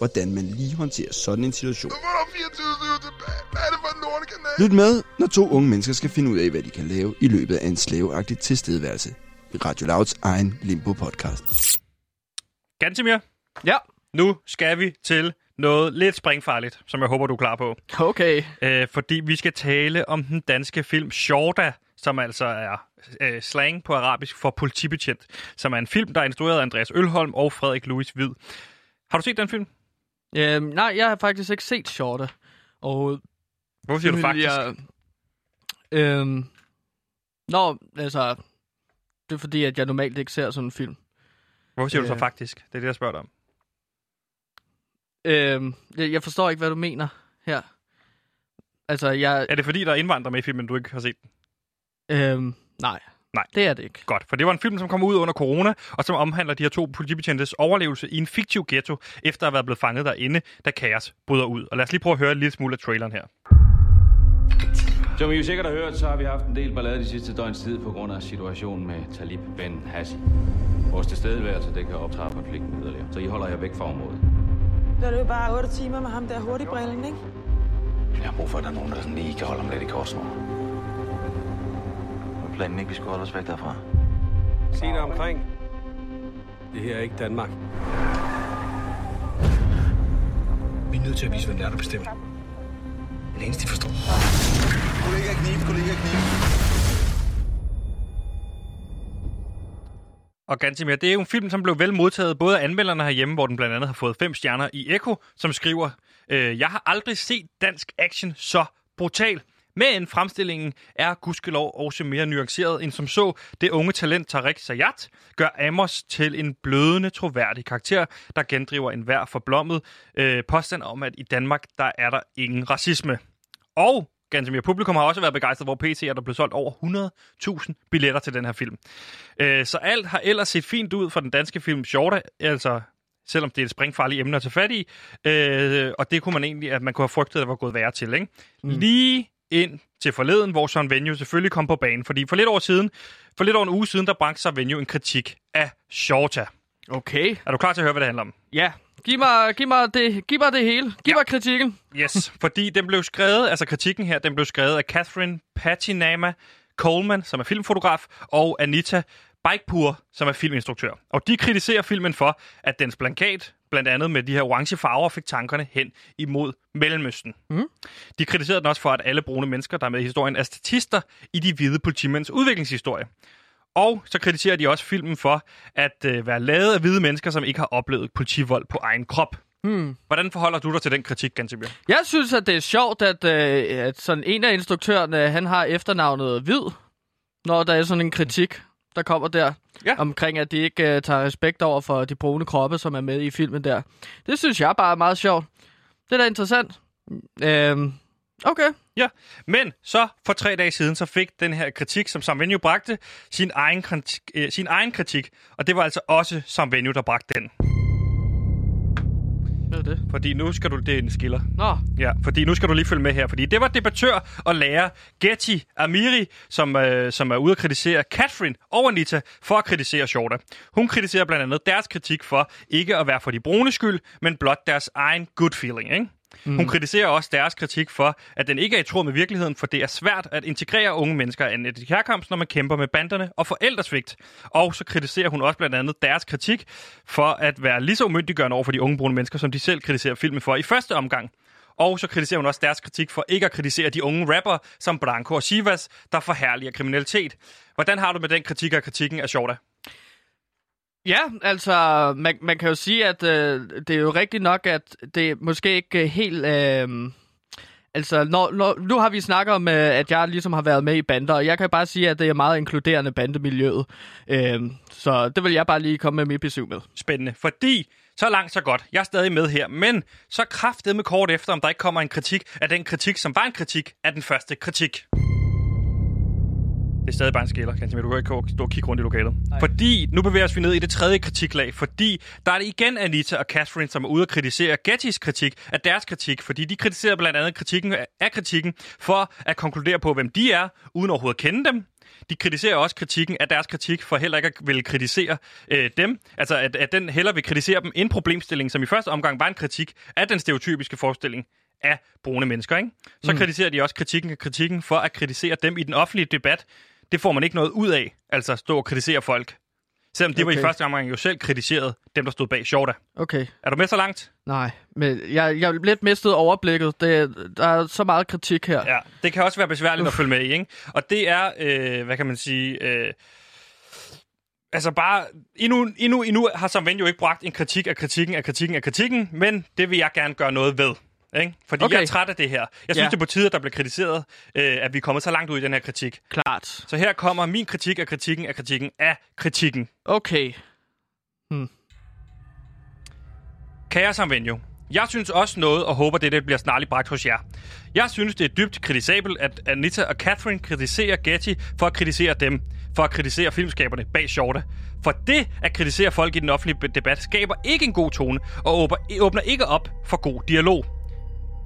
Speaker 3: hvordan man lige håndterer sådan en situation. Lyt med, når to unge mennesker skal finde ud af, hvad de kan lave i løbet af en slaveagtig tilstedeværelse. I Radio Louds egen Limbo-podcast.
Speaker 1: Gantemir,
Speaker 2: Ja,
Speaker 1: nu skal vi til noget lidt springfarligt, som jeg håber, du er klar på.
Speaker 2: okay.
Speaker 1: Øh, fordi vi skal tale om den danske film Shorta, som altså er øh, slang på arabisk for politibetjent, som er en film, der er instrueret af Andreas Ølholm og Frederik Louis Hvid. Har du set den film?
Speaker 2: Øhm, nej, jeg har faktisk ikke set Shorte. Og
Speaker 1: Hvorfor siger du faktisk?
Speaker 2: Jeg, øhm, nå, altså, det er fordi, at jeg normalt ikke ser sådan en film.
Speaker 1: Hvorfor siger du så
Speaker 2: Øh.
Speaker 1: faktisk? Det er det, jeg spørger dig om.
Speaker 2: Øhm, jeg, jeg forstår ikke, hvad du mener her. Altså, jeg...
Speaker 1: Er det fordi, der er indvandrere med i filmen, du ikke har set den?
Speaker 2: Øhm, nej.
Speaker 1: Nej.
Speaker 2: Det er det ikke.
Speaker 1: Godt, for det var en film, som kom ud under corona, og som omhandler de her to politibetjentes overlevelse i en fiktiv ghetto, efter at have været blevet fanget derinde, da kaos bryder ud. Og lad os lige prøve at høre en lille smule af traileren her.
Speaker 9: Som I jo sikkert har hørt, så har vi haft en del ballade de sidste døgns tid på grund af situationen med Talib Ben Hassi. Vores tilstedeværelse, det kan optrappe konflikten yderligere, så I holder jer væk fra området.
Speaker 10: Det er jo bare 8 timer med ham der hurtigbrillen, ikke?
Speaker 9: Jeg har brug for, at der er nogen, der sådan lige kan holde om lidt i korsnår.
Speaker 11: Planen ikke, vi skulle holde os væk derfra?
Speaker 12: Se dig omkring. Det her er ikke Danmark.
Speaker 13: Vi er nødt til at vise, hvem det er, der bestemmer. Det eneste, de forstår.
Speaker 3: Kollega Knib, kollega Knib.
Speaker 1: Og Gantimir, det er jo en film, som blev vel modtaget både af anmelderne herhjemme, hvor den blandt andet har fået fem stjerner i Echo, som skriver, øh, Jeg har aldrig set dansk action så brutal. Men fremstillingen er gudskelov også mere nuanceret end som så. Det unge talent Tarek Sayat gør Amos til en blødende, troværdig karakter, der gendriver enhver forblommet øh, påstand om, at i Danmark, der er der ingen racisme. Og ganske mere publikum har også været begejstret, hvor PC er der blevet solgt over 100.000 billetter til den her film. Øh, så alt har ellers set fint ud for den danske film Shorta, altså selvom det er et springfarligt emne at tage fat i. Øh, og det kunne man egentlig, at man kunne have frygtet, at det var gået værre til. Ikke? Mm. Lige ind til forleden, hvor Søren Venue selvfølgelig kom på banen. Fordi for lidt over siden, for lidt over en uge siden, der bragte Søren Venue en kritik af Shorta.
Speaker 2: Okay.
Speaker 1: Er du klar til at høre, hvad det handler om?
Speaker 2: Ja. Giv mig, giv mig, det, giv mig det hele. Giv ja. mig kritikken.
Speaker 1: Yes, fordi den blev skrevet, altså kritikken her, den blev skrevet af Catherine Patinama Coleman, som er filmfotograf, og Anita Bikepur, som er filminstruktør. Og de kritiserer filmen for, at dens blankat, blandt andet med de her orange farver, fik tankerne hen imod Mellemøsten.
Speaker 2: Mm.
Speaker 1: De kritiserede den også for, at alle brune mennesker, der er med i historien, er statister i de hvide politimænds udviklingshistorie. Og så kritiserer de også filmen for at øh, være lavet af hvide mennesker, som ikke har oplevet politivold på egen krop.
Speaker 2: Hmm.
Speaker 1: Hvordan forholder du dig til den kritik, Gansomir?
Speaker 2: Jeg synes, at det er sjovt, at, øh, at sådan en af instruktørerne, han har efternavnet Hvid, når der er sådan en kritik, der kommer der,
Speaker 1: ja.
Speaker 2: omkring, at de ikke øh, tager respekt over for de brune kroppe, som er med i filmen der. Det synes jeg bare er meget sjovt. Det er da interessant. Øhm, okay.
Speaker 1: Ja, men så for tre dage siden, så fik den her kritik, som Sam Venue bragte, sin egen, kritik, øh, sin egen kritik. Og det var altså også Sam Venue, der bragte den.
Speaker 2: Hvad det?
Speaker 1: Fordi nu skal du... Det er en skiller.
Speaker 2: Nå.
Speaker 1: Ja, fordi nu skal du lige følge med her. Fordi det var debattør og lærer Getty Amiri, som, øh, som er ude at kritisere Catherine og Anita for at kritisere Shorta. Hun kritiserer blandt andet deres kritik for ikke at være for de brune skyld, men blot deres egen good feeling, ikke? Mm. Hun kritiserer også deres kritik for, at den ikke er i tråd med virkeligheden, for det er svært at integrere unge mennesker af en herkomst, når man kæmper med banderne og forældresvigt. Og så kritiserer hun også blandt andet deres kritik for at være lige så umyndiggørende over for de unge brune mennesker, som de selv kritiserer filmen for i første omgang. Og så kritiserer hun også deres kritik for ikke at kritisere de unge rapper som Blanco og Sivas, der forhærliger kriminalitet. Hvordan har du med den kritik og kritikken af Shorta?
Speaker 2: Ja, altså, man, man kan jo sige, at øh, det er jo rigtigt nok, at det er måske ikke helt... Øh, altså, når, når, nu har vi snakket om, øh, at jeg ligesom har været med i bander, og jeg kan bare sige, at det er meget inkluderende bandemiljøet. Øh, så det vil jeg bare lige komme med mit besøg med.
Speaker 1: Spændende, fordi så langt, så godt. Jeg er stadig med her, men så kraftet med kort efter, om der ikke kommer en kritik af den kritik, som var en kritik af den første kritik. Det er stadig bare en skiller, kan Du kan ikke stå og kigge rundt i lokalet. Nej. Fordi, nu bevæger os vi ned i det tredje kritiklag, fordi der er det igen Anita og Catherine, som er ude og kritisere Gettys kritik af deres kritik, fordi de kritiserer blandt andet kritikken af kritikken for at konkludere på, hvem de er, uden overhovedet at kende dem. De kritiserer også kritikken af deres kritik for heller ikke at ville kritisere øh, dem. Altså, at, at den heller vil kritisere dem en problemstilling, som i første omgang var en kritik af den stereotypiske forestilling af brune mennesker. Ikke? Så mm. kritiserer de også kritikken af kritikken for at kritisere dem i den offentlige debat. Det får man ikke noget ud af, altså stå og kritisere folk. Selvom de okay. var i første omgang jo selv kritiseret dem, der stod bag Shorta.
Speaker 2: Okay.
Speaker 1: Er du med så langt?
Speaker 2: Nej, men jeg, jeg er lidt mistet overblikket. Det, der er så meget kritik her.
Speaker 1: Ja, det kan også være besværligt Uff. at følge med i, ikke? Og det er, øh, hvad kan man sige... Øh, altså bare, endnu, endnu, endnu har som ven jo ikke bragt en kritik af kritikken af kritikken af kritikken, men det vil jeg gerne gøre noget ved. Ikke? Fordi okay. jeg er træt af det her. Jeg synes, ja. det er på tide, at der bliver kritiseret, øh, at vi er kommet så langt ud i den her kritik.
Speaker 2: Klart.
Speaker 1: Så her kommer min kritik af kritikken af kritikken af kritikken.
Speaker 2: Okay. Hmm.
Speaker 1: Kære Samvenjo, Jeg synes også noget, og håber, det, det bliver snarligt bragt hos jer. Jeg synes, det er dybt kritisabelt, at Anita og Catherine kritiserer Getty for at kritisere dem, for at kritisere filmskaberne bag Shorta. For det at kritisere folk i den offentlige debat skaber ikke en god tone, og åbner ikke op for god dialog.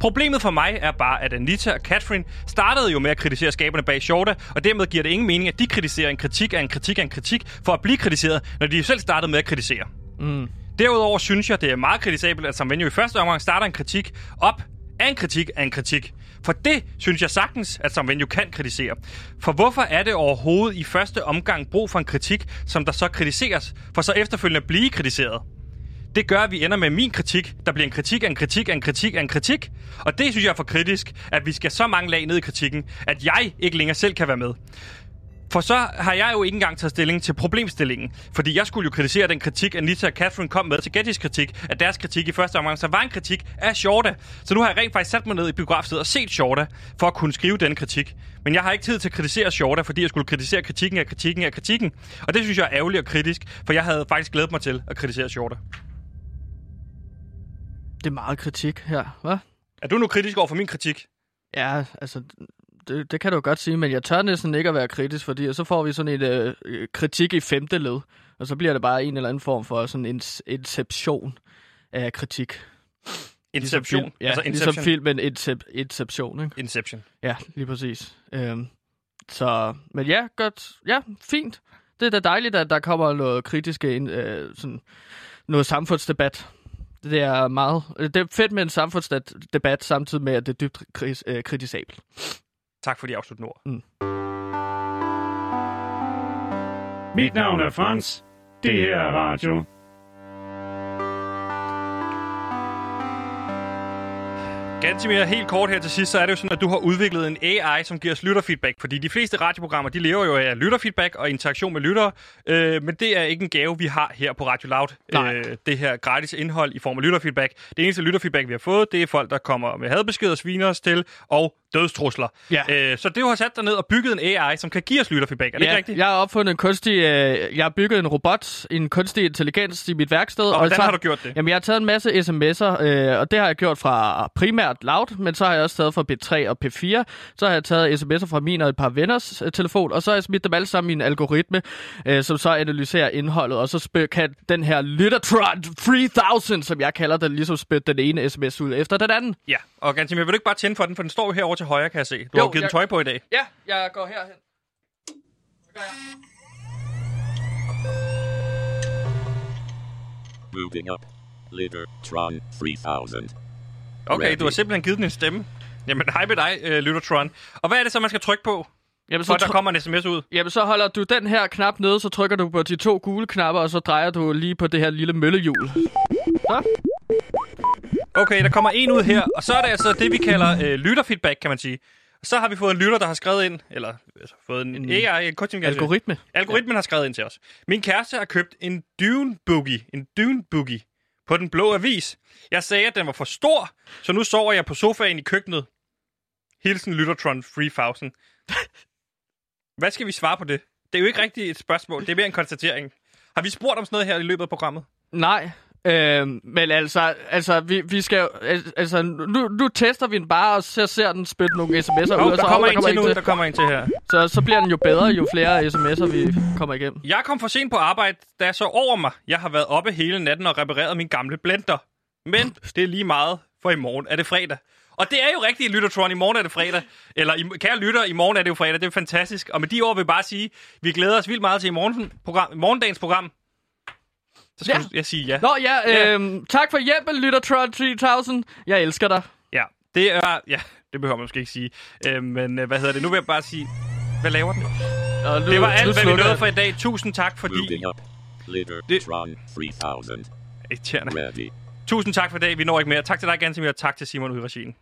Speaker 1: Problemet for mig er bare, at Anita og Catherine startede jo med at kritisere skaberne bag Shorta, og dermed giver det ingen mening, at de kritiserer en kritik af en kritik af en kritik for at blive kritiseret, når de selv startede med at kritisere.
Speaker 2: Mm.
Speaker 1: Derudover synes jeg, det er meget kritisabelt, at Sam Venue i første omgang starter en kritik op af en kritik af en kritik. For det synes jeg sagtens, at Sam Venue kan kritisere. For hvorfor er det overhovedet i første omgang brug for en kritik, som der så kritiseres, for så efterfølgende blive kritiseret? Det gør, at vi ender med min kritik. Der bliver en kritik af en kritik af en kritik af en kritik. Og det synes jeg er for kritisk, at vi skal så mange lag ned i kritikken, at jeg ikke længere selv kan være med. For så har jeg jo ikke engang taget stilling til problemstillingen. Fordi jeg skulle jo kritisere den kritik, Anita og Catherine kom med til Gettys kritik, at deres kritik i første omgang så var en kritik af Shorta. Så nu har jeg rent faktisk sat mig ned i biografstedet og set Shorta for at kunne skrive den kritik. Men jeg har ikke tid til at kritisere Shorta, fordi jeg skulle kritisere kritikken af kritikken af kritikken. Og det synes jeg er ærgerligt og kritisk, for jeg havde faktisk glædet mig til at kritisere Shorta.
Speaker 2: Det er meget kritik her, hvad?
Speaker 1: Er du nu kritisk over for min kritik?
Speaker 2: Ja, altså, det, det kan du godt sige, men jeg tør næsten ikke at være kritisk, fordi så får vi sådan en øh, øh, kritik i femte led, og så bliver det bare en eller anden form for sådan en inception af kritik.
Speaker 1: Inception?
Speaker 2: Ligesom ja,
Speaker 1: Altså
Speaker 2: ligesom
Speaker 1: Inception?
Speaker 2: filmen Incep- Inception, ikke?
Speaker 1: Inception.
Speaker 2: Ja, lige præcis. Øhm, så, men ja, godt. Ja, fint. Det er da dejligt, at der kommer noget kritisk ind, øh, sådan noget samfundsdebat. Det er meget... Det er fedt med en samfundsdebat, samtidig med, at det er dybt kris, øh, kritisabelt.
Speaker 1: Tak for de afsluttende ord.
Speaker 2: Mm.
Speaker 14: Mit navn er Frans. Det her er radio.
Speaker 1: Ganske mere helt kort her til sidst, så er det jo sådan, at du har udviklet en AI, som giver os lytterfeedback. Fordi de fleste radioprogrammer, de lever jo af lytterfeedback og interaktion med lyttere. Øh, men det er ikke en gave, vi har her på Radio Loud. Øh, det her gratis indhold i form af lytterfeedback. Det eneste lytterfeedback, vi har fået, det er folk, der kommer med hadbeskeder, sviner os til og dødstrusler.
Speaker 2: Ja.
Speaker 1: Øh, så det har sat dig ned og bygget en AI, som kan give os lytterfeedback. Er det
Speaker 2: ja,
Speaker 1: ikke rigtigt?
Speaker 2: jeg har opfundet en kunstig... Øh, jeg har bygget en robot, en kunstig intelligens i mit værksted.
Speaker 1: Og hvordan
Speaker 2: så,
Speaker 1: har du gjort det?
Speaker 2: Jamen, jeg har taget en masse sms'er, øh, og det har jeg gjort fra primært Loud, men så har jeg også taget fra P3 og P4. Så har jeg taget sms'er fra min og et par venners øh, telefon, og så har jeg smidt dem alle sammen i en algoritme, øh, som så analyserer indholdet, og så spil- kan den her Lyttertron 3000, som jeg kalder den, ligesom spytte den ene sms ud efter den anden.
Speaker 1: Ja, og Gansimir, vil du ikke bare tænde for den, for den står jo herovre til højre, kan jeg se. Du
Speaker 2: Jo,
Speaker 1: har givet
Speaker 2: jeg-
Speaker 1: tøj på i dag.
Speaker 2: Ja, jeg går herhen.
Speaker 15: Moving up. Littertron 3000.
Speaker 1: Okay, du har simpelthen givet den en stemme. Jamen, hej med dig, øh, Lyttertron. Og hvad er det så, man skal trykke på?
Speaker 2: Jamen,
Speaker 1: for at der kommer en sms ud.
Speaker 2: Jamen, så holder du den her knap nede, så trykker du på de to gule knapper, og så drejer du lige på det her lille møllehjul. Så.
Speaker 1: Okay, der kommer en ud her, og så er det altså det, vi kalder øh, lytterfeedback, kan man sige. Så har vi fået en lytter, der har skrevet ind, eller altså, fået en, en AI, en intelligens.
Speaker 2: algoritme.
Speaker 1: Algoritmen ja. har skrevet ind til os. Min kæreste har købt en Dune Boogie, en Dune Boogie, på den blå avis. Jeg sagde, at den var for stor, så nu sover jeg på sofaen i køkkenet. Hilsen Lyttertron 3000. Hvad skal vi svare på det? Det er jo ikke rigtigt et spørgsmål, det er mere en konstatering. Har vi spurgt om sådan noget her i løbet af programmet?
Speaker 2: Nej, øh, men altså, altså vi, vi skal altså, nu, nu tester vi den bare, og så ser den spytte nogle sms'er ud.
Speaker 1: Oh,
Speaker 2: og
Speaker 1: der
Speaker 2: så,
Speaker 1: kommer
Speaker 2: oh,
Speaker 1: en til nu, der kommer en til her.
Speaker 2: Så, så bliver den jo bedre, jo flere sms'er vi kommer igennem.
Speaker 1: Jeg kom for sent på arbejde, da jeg så over mig. Jeg har været oppe hele natten og repareret min gamle blender. Men det er lige meget, for i morgen er det fredag. Og det er jo rigtigt, Lyttertron. I morgen er det fredag. Eller, i- kære lytter, i morgen er det jo fredag. Det er fantastisk. Og med de ord vil jeg bare sige, vi glæder os vildt meget til i, morgen, program, morgendagens program. Så skal
Speaker 2: Ja.
Speaker 1: jeg sige ja.
Speaker 2: Nå ja,
Speaker 1: Ja.
Speaker 2: øh, tak for hjælpen, Lyttertron 3000. Jeg elsker dig.
Speaker 1: Ja, det er... Ja, det behøver man måske ikke sige. Øh, men hvad hedder det? Nu vil jeg bare sige... Hvad laver den?
Speaker 2: Og nu,
Speaker 1: Det var alt, hvad vi nåede for i dag. Tusind tak, fordi...
Speaker 15: 3000.
Speaker 1: Irriterende.
Speaker 15: Ready.
Speaker 1: Tusind tak for i dag. Vi når ikke mere. Tak til dig, Gansimir, og tak til Simon ude i regien.